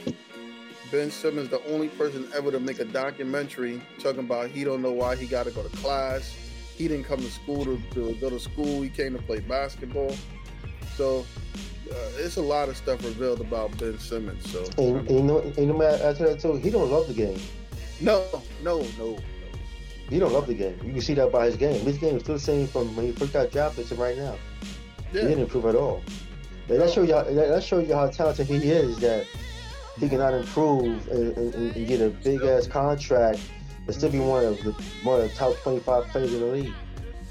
Ben Simmons, the only person ever to make a documentary talking about he don't know why he got to go to class. He didn't come to school to, to go to school. He came to play basketball. So uh, it's a lot of stuff revealed about Ben Simmons. So and, and you know, and you know, that too, he don't love the game. No, no, no. He don't love the game. You can see that by his game. His game is still the same from when he first got drafted to right now. Yeah. He didn't improve at all. That, that shows you. How, that shows you how talented he is. That he cannot improve and, and, and get a big ass contract and still be one of the one of the top twenty five players in the league.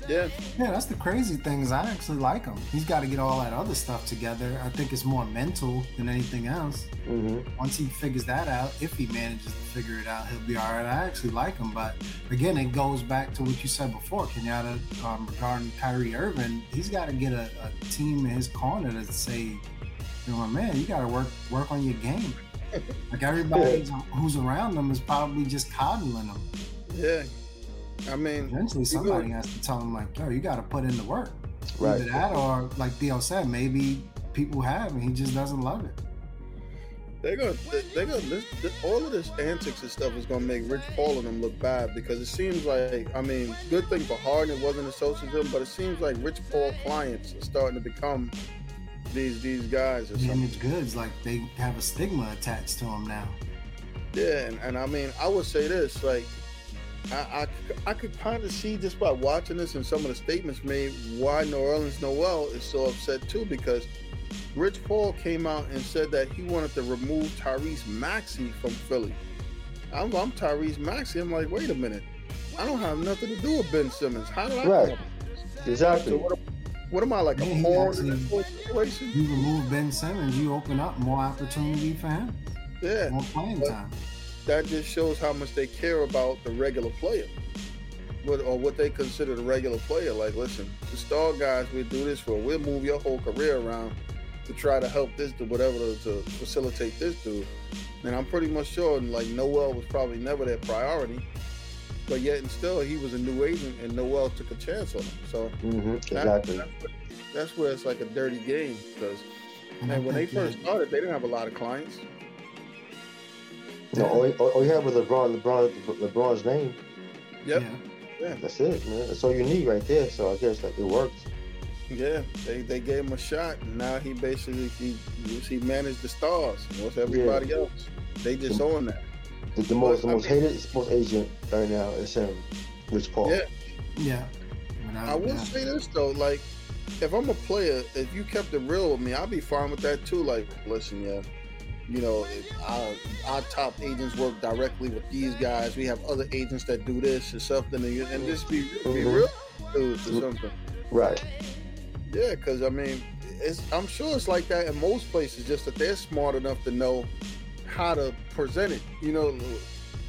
Yeah. Yeah, that's the crazy thing is I actually like him. He's got to get all that other stuff together. I think it's more mental than anything else. Mm-hmm. Once he figures that out, if he manages to figure it out, he'll be all right. I actually like him, but again, it goes back to what you said before, Kenyatta, um, regarding Kyrie Irving. He's got to get a, a, team in his corner to say, you know, man, you got to work work on your game. Like everybody yeah. who's around them is probably just coddling them. Yeah. I mean, eventually somebody has to tell him like, "Yo, you got to put in the work." Right. Either that, or like Theo said, maybe people have, and he just doesn't love it. They're gonna, they're gonna, this, this, all of this antics and stuff is gonna make Rich Paul and them look bad because it seems like, I mean, good thing for Harden it wasn't associated, him, but it seems like Rich Paul clients are starting to become these these guys or Damaged goods, like they have a stigma attached to them now. Yeah, and, and I mean, I would say this, like I, I, I could kind of see just by watching this and some of the statements made why Nerlens Noel is so upset too because Rich Paul came out and said that he wanted to remove Tyrese Maxey from Philly. I'm, I'm Tyrese Maxey. I'm like, wait a minute. I don't have nothing to do with Ben Simmons. How did I right. Exactly. So what, what, am I like a horn in situation? You remove Ben Simmons, you open up more opportunity for him. Yeah. More playing but, time that just shows how much they care about the regular player, what, or what they consider the regular player. Like, listen, the star guys, we do this for. We'll move your whole career around to try to help this to whatever to, to facilitate this dude. And I'm pretty much sure, like Noel was probably never their priority, but yet and still he was a new agent, and Noel took a chance on him. So mm-hmm, exactly. That, that's, that's, where it's like a dirty game because. And when they first started, they didn't have a lot of clients. No, all, all, all you have was LeBron, LeBron, LeBron's name. Yep. Yeah. That's it, man. That's all you need right there. So I guess like it worked. Yeah, they, they gave him a shot, and now he basically he he managed the stars. What's everybody yeah. else? They just the, own that. The, the most the most I mean, hated most agent right now is him, Rich Paul. Yeah. Yeah. I, I will yeah. say this though, like if I'm a player, if you kept it real with me, I'd be fine with that too. Like, listen, yeah, you know, our, our top agents work directly with these guys. We have other agents that do this or something, and, and just be, be mm-hmm. real. dudes or something. Right. Yeah, because I mean, it's, I'm sure it's like that in most places. Just that they're smart enough to know how to present it. You know,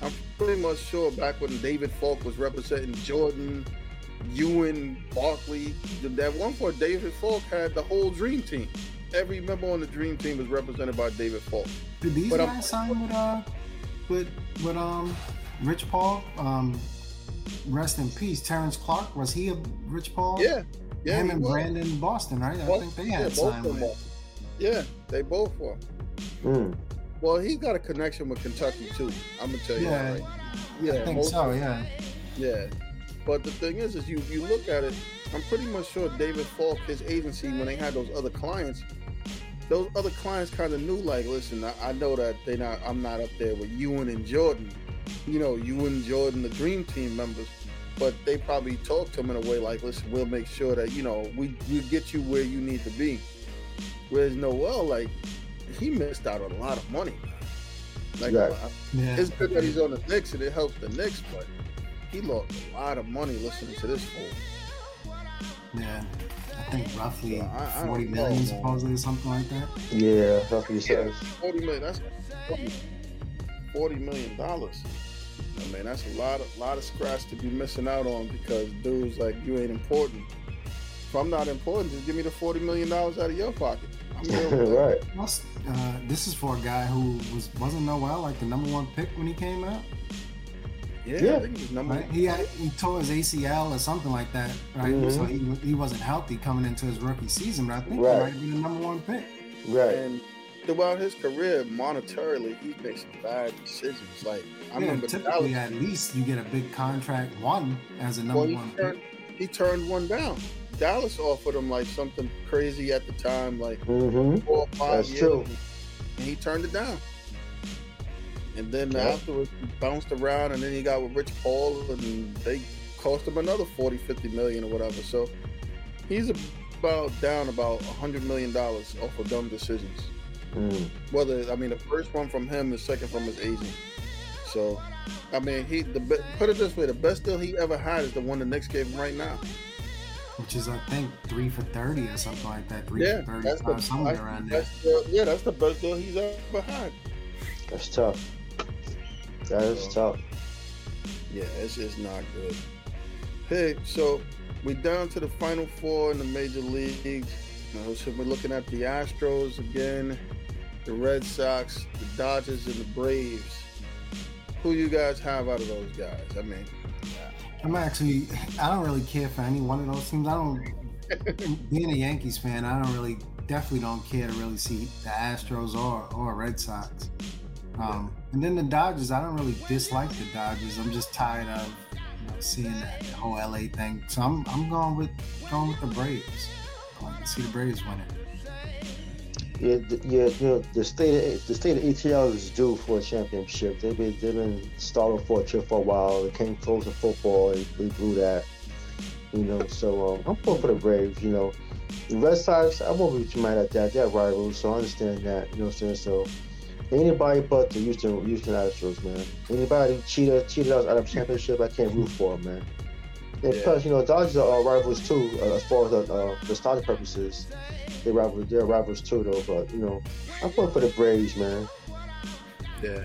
I'm pretty much sure back when David Falk was representing Jordan, Ewing, Barkley, that one point David Falk had the whole dream team. Every member on the dream team was represented by David Falk. Did these But I'm- guys sign with uh with with um Rich Paul? Um rest in peace. Terrence Clarke, was he a Rich Paul? Yeah, yeah, Him and was. Brandon Boston, right? I think they yeah, had both signed with. Yeah, they both were. Mm. Well, he's got a connection with Kentucky too. I'm gonna tell you Yeah, that. Right? Yeah, I think so, yeah. Yeah, but the thing is, is you you look at it. I'm pretty much sure David Falk, his agency, when they had those other clients, those other clients kind of knew, like, listen, I, I know that they not, I'm not up there with Ewing and Jordan, you know, Ewing, Jordan, the Dream Team members, but they probably talked to him in a way like, listen, we'll make sure that you know we we get you where you need to be. Whereas Noel, like, he missed out on a lot of money. Like, Right. Yeah. it's good that he's on the Knicks and it helps the Knicks, but he lost a lot of money listening to this fool. Yeah. I think roughly Well, I- I don't 40 know, supposedly or something like that. Yeah, that's what he says. Forty million. That's forty million dollars. I mean, that's a lot of lot of scratch to be missing out on because dudes like you ain't important. If I'm not important, just give me the forty million dollars out of your pocket. I'm good with that. right. Plus, uh, this is for a guy who was wasn't Noel like the number one pick when he came out. Yeah, Yeah. I think he was number. Right? He had, he tore his ACL or something like that, right? Mhm. So he, he wasn't healthy coming into his rookie season, but I think Right. he might have been the number one pick. Right. And throughout his career, monetarily, he's made some bad decisions. Like I yeah, remember typically Dallas, at least you get a big contract one as a number well, one turned, pick. he turned one down. Dallas offered him like something crazy at the time, like Mm-hmm. four or five That's years, true. and he turned it down. And then Yeah. afterwards, he bounced around, and then he got with Rich Paul, and they cost him another 40, 50 million or whatever. So he's about down about a hundred million dollars off of dumb decisions. Mm. Whether I mean the first one from him, the second from his agent. So, I mean, he the put it this way: the best deal he ever had is the one the Knicks gave him right now. Which is I think three for thirty or something like that. Three Yeah, for that's the thirty-five, somewhere that's around there. best deal- yeah, that's the best deal he's ever had. That's tough. That is tough. Yeah, it's just not good. Hey, so we're down to the final four in the major leagues. Now, so we're looking at the Astros again, the Red Sox, the Dodgers, and the Braves. Who you guys have out of those guys? I mean, I'm actually I don't really care for any one of those teams. I don't being a Yankees fan, I don't really definitely don't care to really see the Astros or or Red Sox. Um, and then the Dodgers, I don't really dislike the Dodgers. I'm just tired of you know, seeing that whole LA thing. So I'm I'm going with going with the Braves. I to see the Braves win it. Yeah, you know, the state of, the state of ATL is due for a championship. They've been they've been stalling for a trip for a while. They came close to football. and they blew that. You know, so um, I'm pulling for the Braves. You know, the Red Sox. I won't be too mad at that. They're rivals, so I understand that. You know what I'm saying? So anybody but the Houston Houston Astros, man. Anybody cheated cheated us out of championship, I can't root for man. And Yeah. plus, you know, Dodgers are rivals too, uh, as far as the, uh, the starting purposes. They rivals, they're rivals too, though. But you know, I'm pulling for the Braves, man. yeah,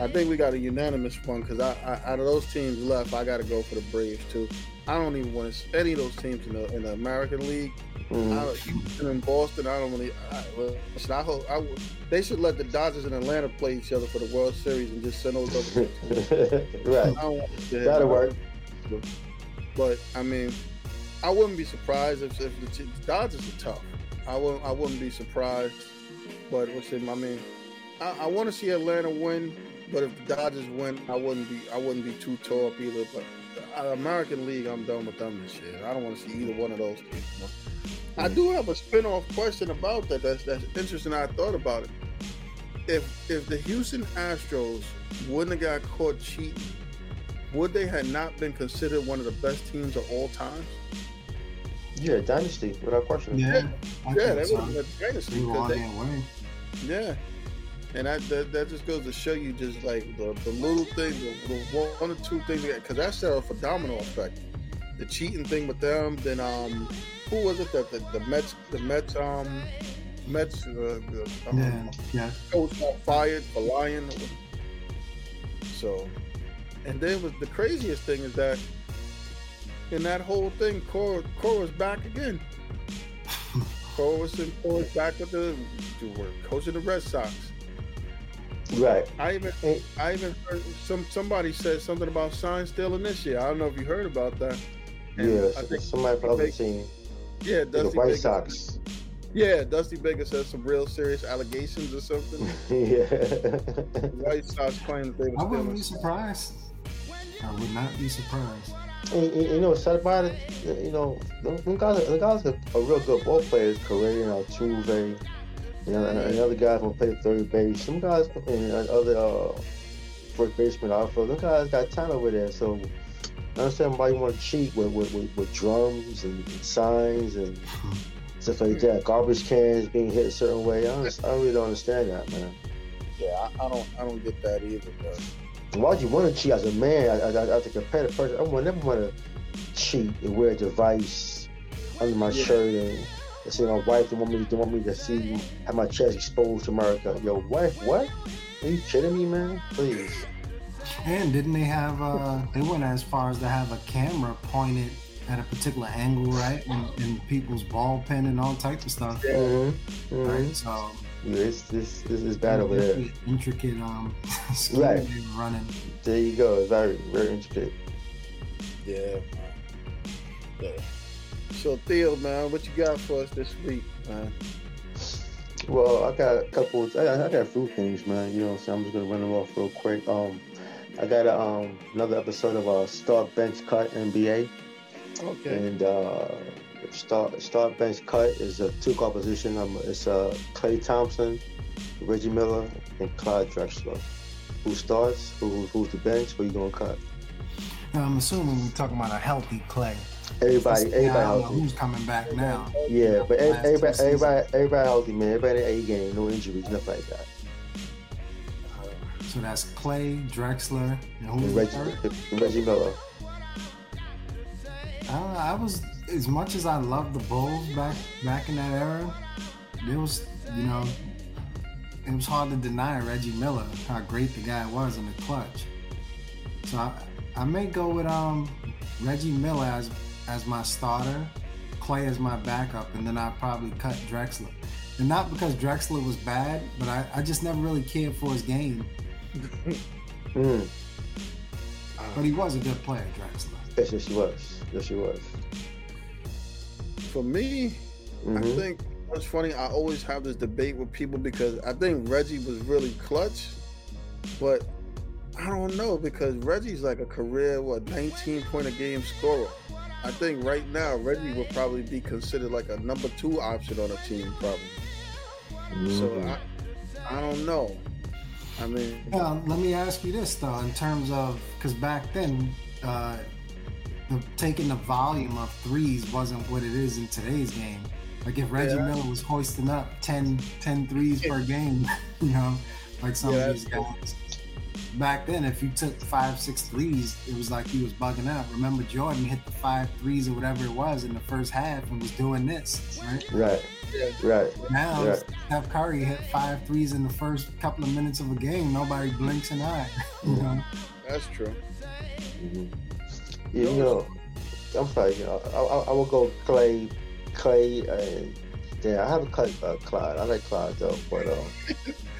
I think we got a unanimous one because I, I, out of those teams left, I got to go for the Braves too. I don't even want to any of those teams in the in the American League. Mhm. I and Boston, I don't really. I, well, I hope I, they should let the Dodgers and Atlanta play each other for the World Series and just send those over. (laughs) right, I don't want to that'll work. But I mean, I wouldn't be surprised if, if the Dodgers are tough. I wouldn't. I wouldn't be surprised. But what's it? I mean, I, I want to see Atlanta win. But if the Dodgers win, I wouldn't be. I wouldn't be too up either. But uh, the American League, I'm done with them this year. I don't want to see either one of those teams. I do have a spin-off question about that. That's that's interesting. I thought about it. If if the Houston Astros wouldn't have got caught cheating, would they have not been considered one of the best teams of all time? Yeah, dynasty without question. Yeah, I yeah, think they so. would have been dynasty They were because they, their yeah. And that, that that just goes to show you just like the, the little things, the, the one or two things, because that set off a domino effect. the cheating thing with them. Then um, who was it that the, the Mets the Mets um Mets uh, the, um, Yeah, yeah. coach got fired for lying. So, and then was the craziest thing is that in that whole thing, Cora, Cora was back again. (sighs) Cora was in Cora's back with the coaching the Red Sox. Right. I even I even heard some somebody said something about sign stealing this year. I don't know if you heard about that. And Yeah. I think somebody from the other Big- team. yeah, The Dusty White Baker, Sox. Yeah, Dusty Baker said some real serious allegations or something. (laughs) yeah. The White Sox claim that they I were wouldn't be stealing. surprised. I would not be surprised. And, and, you know, sad about it, you know, them, them guys, the guys are, are real good ball players. Correa and Altuve, you know, and, and other guys will play third base. Some guys, and other uh, first baseman, outfield. Them guys got talent over there. So I don't understand why you want to cheat with with, with, with drums and, signs and (laughs) stuff like that. Garbage cans being hit a certain way. I, don't, I really don't understand that, man. Yeah, I, I don't I don't get that either. But Why would you want to cheat as a man, as, as, as a competitive person? I would never want to cheat and wear a device under my Yeah. shirt and, and say my wife don't want me don't want me to see have my chest exposed to America. Your wife, what? Are you kidding me, man? Please. And didn't they have? uh They went as far as to have a camera pointed at a particular angle, right? And, and people's ball pen and all types of stuff. Yeah. Mm-hmm. Right. Mm-hmm. So Yeah, this this this is bad over there. Intricate um (laughs) Right. running. There you go. It's very very intricate. yeah, man. yeah. So Theo, man, what you got for us this week, man? Well, I got a couple. I got, I got a few things, man. You know, what I'm saying I'm just gonna run them off real quick. Um, I got a, um another episode of uh, Star Bench Cut NBA. Okay. And uh, start start bench cut is a two composition. Um, it's uh, Klay Thompson, Reggie Miller, and Clyde Drexler. Who starts? Who, who's the bench? Who you gonna cut? Now, I'm assuming we're talking about a healthy Klay. Everybody, everybody I don't know healthy. who's coming back now. Yeah, but everybody, everybody, everybody healthy, man. Everybody A game, no injuries, nothing like that. So that's Klay, Drexler, and who's And Reggie. Reggie Miller. I, don't know, I was as much as I loved the Bulls back back in that era. It was you know it was hard to deny Reggie Miller how great the guy was in the clutch. So I, I may go with um Reggie Miller as as my starter, Klay as my backup, and then I probably cut Drexler. And not because Drexler was bad, but I, I just never really cared for his game. (laughs) Mm. But he was a good player, Drexler. Yes, yes, she was. Yes, she was. For me, I Mhm. think what's funny, I always have this debate with people because I think Reggie was really clutch, but I don't know because Reggie's like a career what 19 point a game scorer. I think right now Reggie would probably be considered like a number two option on a team, probably. So Mhm. I, I don't know. I mean, Now, let me ask you this though, in terms of because back then, uh, the, taking the volume of threes wasn't what it is in today's game. Like if Reggie Yeah. Miller was hoisting up 10, 10 threes per game, (laughs) you know, like some Yeah, of these that's guys. Back then, if you took five, six threes, it was like he was bugging out. Remember, Jordan hit the five threes or whatever it was in the first half and was doing this, right? Right, right. Now, Yeah. Steph Curry hit five threes in the first couple of minutes of a game. Nobody blinks an eye. (laughs) You know? that's true. hmm Yeah, you know, I'm sorry. You know, I, I, I will go Klay, Klay, and yeah, I haven't cut uh, Clyde. I like Clyde though, but um,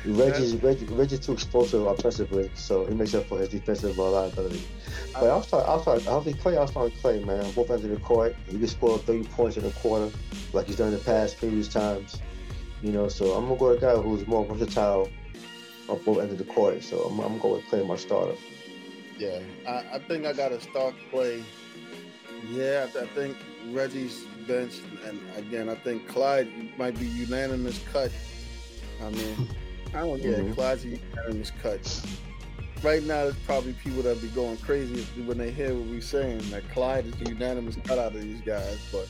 Reggie's (laughs) Reggie, Reggie's too explosive offensively, so he makes up for his defensive uh, liability. But I'll start. I'll start. I'll be Klay. I'll start Klay, man. Both ends of the court. He can score 30 points in a quarter, like he's done in the past previous times. You know, so I'm gonna go with a guy who's more versatile on both ends of the court. So I'm, I'm gonna go with Klay, my starter. Yeah, I, I think I got to start play. Yeah, I, I think Reggie's bench, and again, I think Clyde might be unanimous cut. I mean, I don't get Mhm. Clyde's a unanimous cut. Right now, there's probably people that be going crazy when they hear what we're saying that Clyde is the unanimous cut out of these guys. But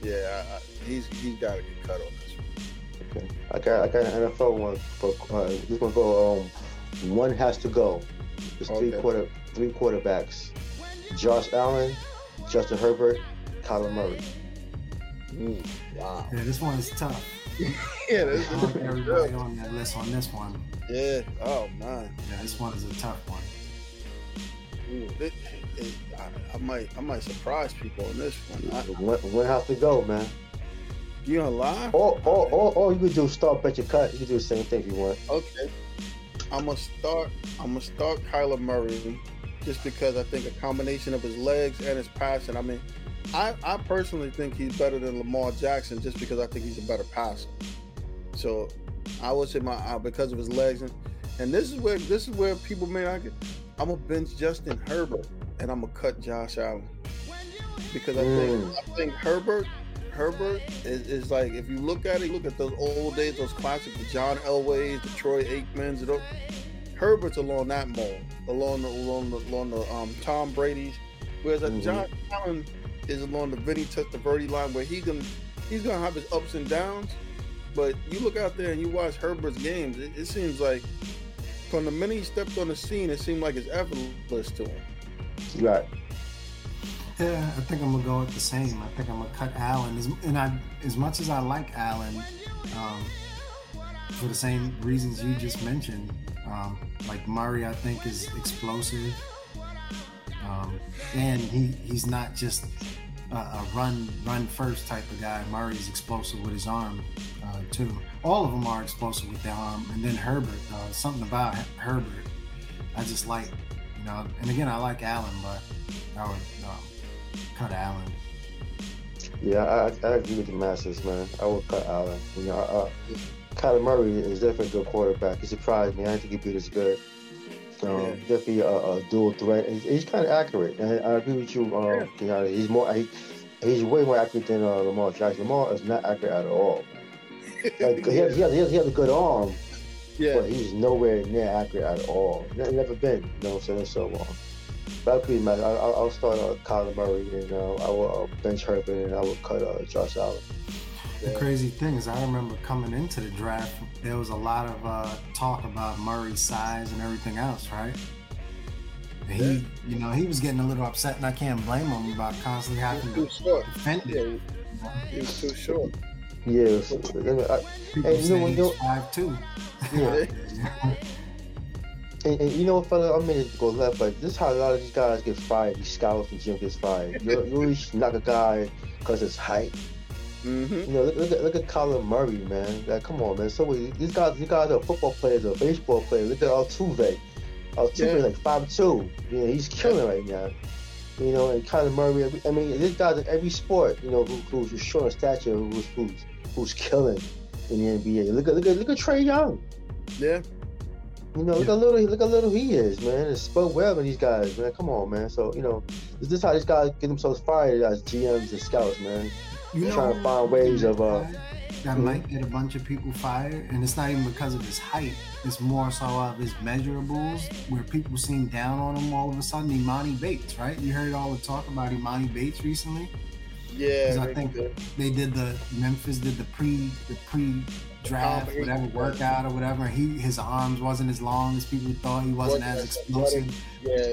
yeah, I, I, he's he's got to get cut on this one. Okay. I got I got an NFL one for uh, this one go um one has to go. It's three quarter three quarterbacks. Josh Allen, Justin Herbert, Kyler Murray. Mm, wow. Yeah, this one is tough. (laughs) yeah, this I is like everybody on that list on this one. Yeah. Oh man. Yeah, this one is a tough one. Ooh, it, it, I, I might I might surprise people on this one. One, one has to go, man. you gonna lie? Or, or, or, or you could do start bet your cut. You could do the same thing if you want. Okay. I'm gonna start. I'm gonna start Kyler Murray, just because I think a combination of his legs and his passing. I mean, I, I personally think he's better than Lamar Jackson, just because I think he's a better passer. So, I would say my uh, because of his legs, and, and this is where this is where people may not get. I'm gonna bench Justin Herbert, and I'm gonna cut Josh Allen because I think Mm. I think Herbert Herbert is, is like if you look at it, look at those old days, those classics, the John Elways, the Troy Aikmans, Herbert's along that mold, along the along the along the um, Tom Brady's, whereas a Mhm. Josh Allen is along the Vinny Testaverde line where he can he's gonna have his ups and downs, but you look out there and you watch Herbert's games, it, it seems like from the minute he stepped on the scene, it seemed like it's effortless to him. Right. Yeah, I think I'm gonna go with the same. I think I'm gonna cut Allen. As, and I, as much as I like Allen, um, for the same reasons you just mentioned, um, like Murray, I think is explosive, um, and he he's not just a, a run run first type of guy. Murray's explosive with his arm uh, too. All of them are explosive with their arm, and then Herbert. Uh, something about Herbert, I just like, you know. And again, I like Allen, but I would um, cut Allen. Yeah, I, I agree with the masses, man. I would cut Allen. You know, uh, Kyler Murray is definitely a good quarterback. He surprised me. I didn't think he'd be this good. Um, Yeah. Definitely a, a dual threat. He's, he's kind of accurate. And I agree with you. Um, know, he's more. He, he's way more accurate than uh, Lamar Jackson. Lamar is not accurate at all. (laughs) Like, he, has, he, has, he has- a good arm, yeah, but he's nowhere near accurate at all. Never been. You know what I'm saying? So long. But I agree, man. I, I'll, I'll start uh, Kyler Murray, and uh, I will uh, bench Herbert, and I will cut uh, Josh Allen. The crazy thing is, I remember coming into the draft, there was a lot of uh, talk about Murray's size and everything else, right? And He, Yeah. you know, he was getting a little upset, and I can't blame him about constantly having to short. defend Yeah, it. he was too short. Yeah, so, I, People Hey, you know saying what, he's yo- five two. yeah. (laughs) And, and you know what, fella, I mean to go left, but this is how a lot of these guys get fired. These scouts and Jim gets fired. You you always knock a guy because his height. Mm-hmm. You know, look, look at look at Colin Murray, man. Like, come on, man. So these guys, these guys are football players, or baseball players. Look at Altuve. Altuve Yeah. is like five two. You know, he's killing right now. You know, and Colin Murray. every- I mean, this guy's in every sport. You know, who, who's short in stature, who's who's who's killing in the NBA. Look at look at look at Trae Young. Yeah, You know, look how little look how little he is, man. It's spoke well of these guys, man. Come on, man. So you know, this is how these guys get themselves fired as GMs and scouts, man. You Trying to find ways of, uh, that Mhm. might get a bunch of people fired, and it's not even because of his height. It's more so of his measurables, where people seem down on him all of a sudden. Emoni Bates, right? You heard all the talk about Emoni Bates recently. Yeah, I think- did. They did the Memphis did the pre the pre draft Oh, whatever workout or whatever. He his arms wasn't as long as people thought. He wasn't Wasn't as as explosive. Yeah,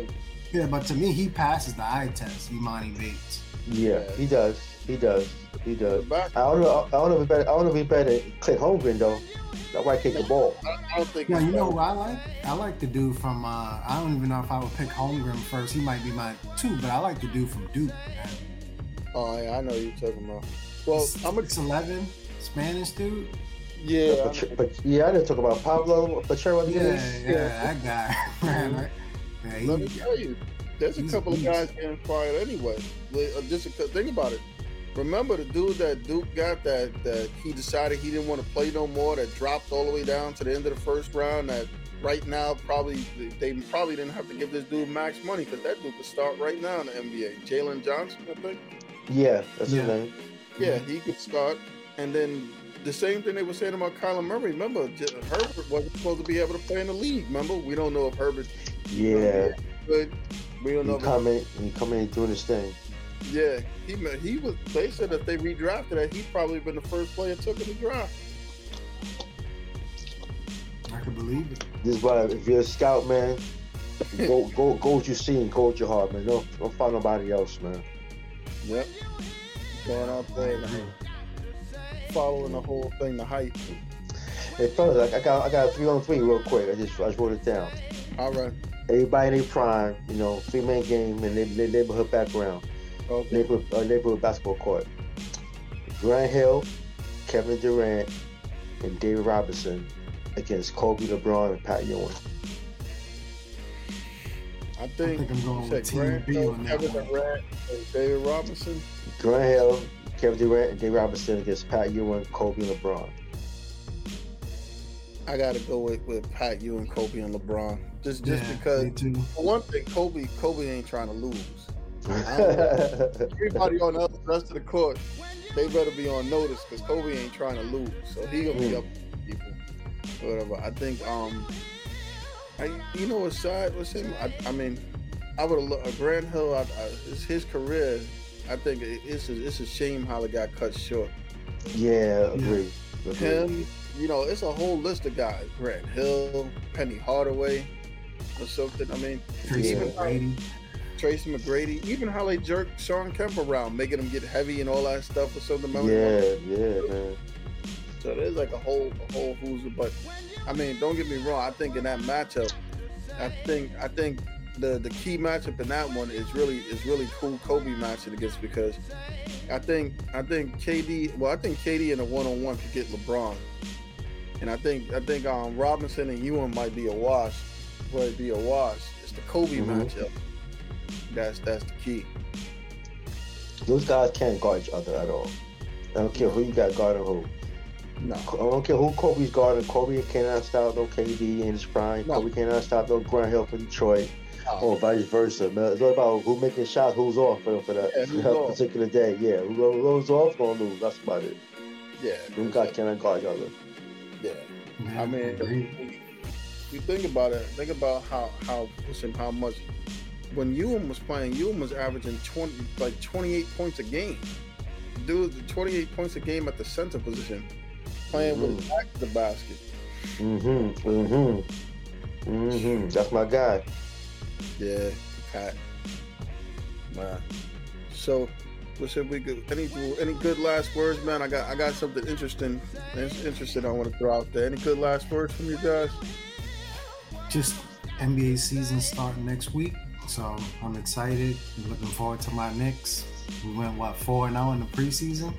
Yeah, but to me, he passes the eye test. Emoni Bates. Yeah, he does. He does. He does. I don't know. I don't know if he better. I don't know if he better than Clint Holmgren though. That white kick the ball. I, I don't think. Yeah, you know better. who I like? I like the dude from. Uh, I don't even know if I would pick Holmgren first. He might be my two, but I like the dude from Duke. Man. Oh yeah, I know who you're talking about. Well, I'm a eleven. Spanish dude. yeah. But, but yeah, I didn't talk about Paolo Banchero. Yeah, yeah, that guy. (laughs) Man, right? Yeah, he, Let me tell you, there's a He's couple of guys getting fired anyway. Uh, Just a, think about it. Remember the dude that Duke got that that he decided he didn't want to play no more. That dropped all the way down to the end of the first round. That right now probably they probably didn't have to give this dude max money because that dude could start right now in the NBA. Jalen Johnson, I think. Yeah, that's Yeah. his name. Yeah, he could start. And then the same thing they were saying about Kyler Murray. Remember, J- Herbert wasn't supposed to be able to play in the league. Remember, we don't know if Herbert Yeah, good. We don't know. he If come in. He come in and doing his thing. Yeah, he he was. They said if they redrafted that, he'd probably been the first player took in the draft. I can believe it. This is why if you're a scout, man, (laughs) go go go what you see and go with your heart, man. Don't don't find nobody else, man. Yep. Going out there and following the whole thing, the hype. Hey fellas, I got I got a three on three real quick. I just I just wrote it down. All right. Everybody in their prime, you know, three man game in their, their neighborhood background, Okay. neighborhood uh, neighborhood basketball court. Grant Hill, Kevin Durant, and David Robinson against Kobe LeBron and Pat Ewing. I I think, think I'm going you with said Team Grant B Hill, on that Kevin one. Durant, and David Robinson. Grant Hill, Kevin Durant, and David Robinson against Pat Ewing, Kobe, and LeBron. I gotta go with, with Pat, you and Kobe and LeBron. Just just Yeah, because for one thing, Kobe Kobe ain't trying to lose. (laughs) Everybody on the rest of the court, they better be on notice because Kobe ain't trying to lose. So he gonna be Mm. up to people. Whatever. I think um I you know what's sad what's him I, I mean I would have looked uh, Grant Hill I, I, his, his career I think it- it's a, it's a shame how it got cut short. yeah, agree. agree. Him, you know, it's a whole list of guys. Grant Hill, Penny Hardaway, or something. I mean, Tracy Yeah. McGrady. Tracy McGrady, even how they jerked Shawn Kemp around, making him get heavy and all that stuff or something. Remember? Yeah, yeah, man. So there's like a whole a whole who's but I mean, don't get me wrong, I think in that matchup, I think I think the the key matchup in that one is really is really cool Kobe matching against because I think I think KD well I think KD in a one on one could get LeBron. And I think I think um Robinson and Ewing might be a wash. Might be a wash. It's the Kobe Mhm. matchup. That's that's the key. Those guys can't guard each other at all. I don't care who you got guarding who. No. I don't care who Kobe's guarding. Kobe cannot stop no KD in his prime. No. Kobe cannot stop no Grant Hill for Detroit, Oh, or vice versa. Man, it's all about who making shots, who's off for, for that, Yeah, for that particular day. Yeah, who goes, who goes off gonna lose. That's about it. yeah. Them guys cannot guard each other. Yeah. Yeah, I mean, you think about it. Think about how how listen how much when Ewing was playing, Ewing was averaging twenty like twenty eight points a game. Dude, twenty eight points a game at the center position, playing with back to the basket. Mm-hmm. Mm-hmm. Mm-hmm. That's my guy. Yeah, Pat. Man. So, listen, we good. Any any good last words, man? I got I got something interesting. Interesting. I want to throw out there. Any good last words from you guys? just NBA season starting next week, so I'm excited. I'm looking forward to my Knicks. We went what four and zero in the preseason,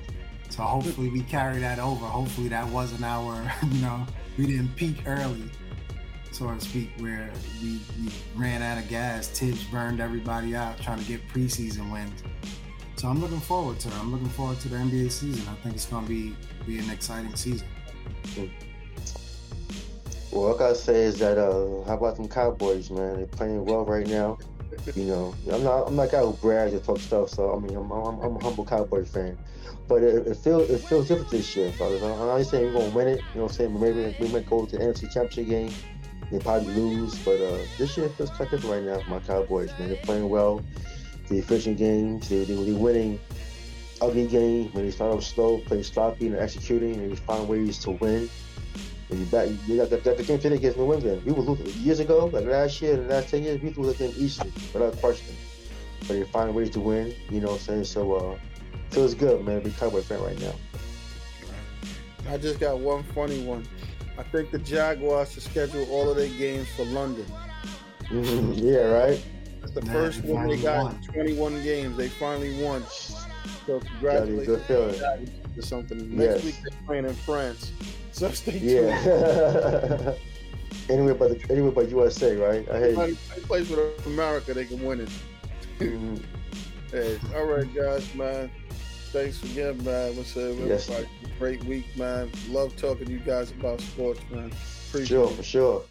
so hopefully we carry that over. Hopefully that wasn't our, (laughs) you know, we didn't peak early, so to speak, where we, we ran out of gas. Thibs burned everybody out trying to get preseason wins. So I'm looking forward to it. I'm looking forward to the NBA season. I think it's going to be be an exciting season. Well, what I gotta say is that uh, how about them Cowboys, man? They're playing well right now. You know, I'm not I'm not a guy who brags or talk stuff. So I mean, I'm I'm, I'm a humble Cowboys fan. But it, it feels it feels different this year. I'm not saying we're gonna win it. You know, what I'm saying maybe we might go to the NFC Championship game. They probably lose, but uh, this year feels quite different right now for my Cowboys, man. They're playing well. They're efficient games. They, they're winning ugly games when they start off slow, play sloppy, and executing, and they find ways to win. And you bet you got the, the game today against New England. We were losing years ago, like last year, the last ten years, we lose them easily without question. But they find ways to win, you know what I'm saying? So uh feels good, man, to be a Cowboy fan right now. I just got one funny one. I think the Jaguars should schedule all of their games for London. (laughs) Yeah, right? It's the Yeah, first one they got won. in 21 games. They finally won. So Gotta congratulations good feeling. Jaguars or something. Next Yes. week they're playing in France. So stay tuned. Yeah. (laughs) anyway but the, anyway but USA, right? I you. Any place with America, they can win it. Mhm. Hey, all right, guys, man. Thanks again, man. What's up, Yes. everybody? Great week, man. Love talking to you guys about sports, man. Appreciate sure, it. for sure.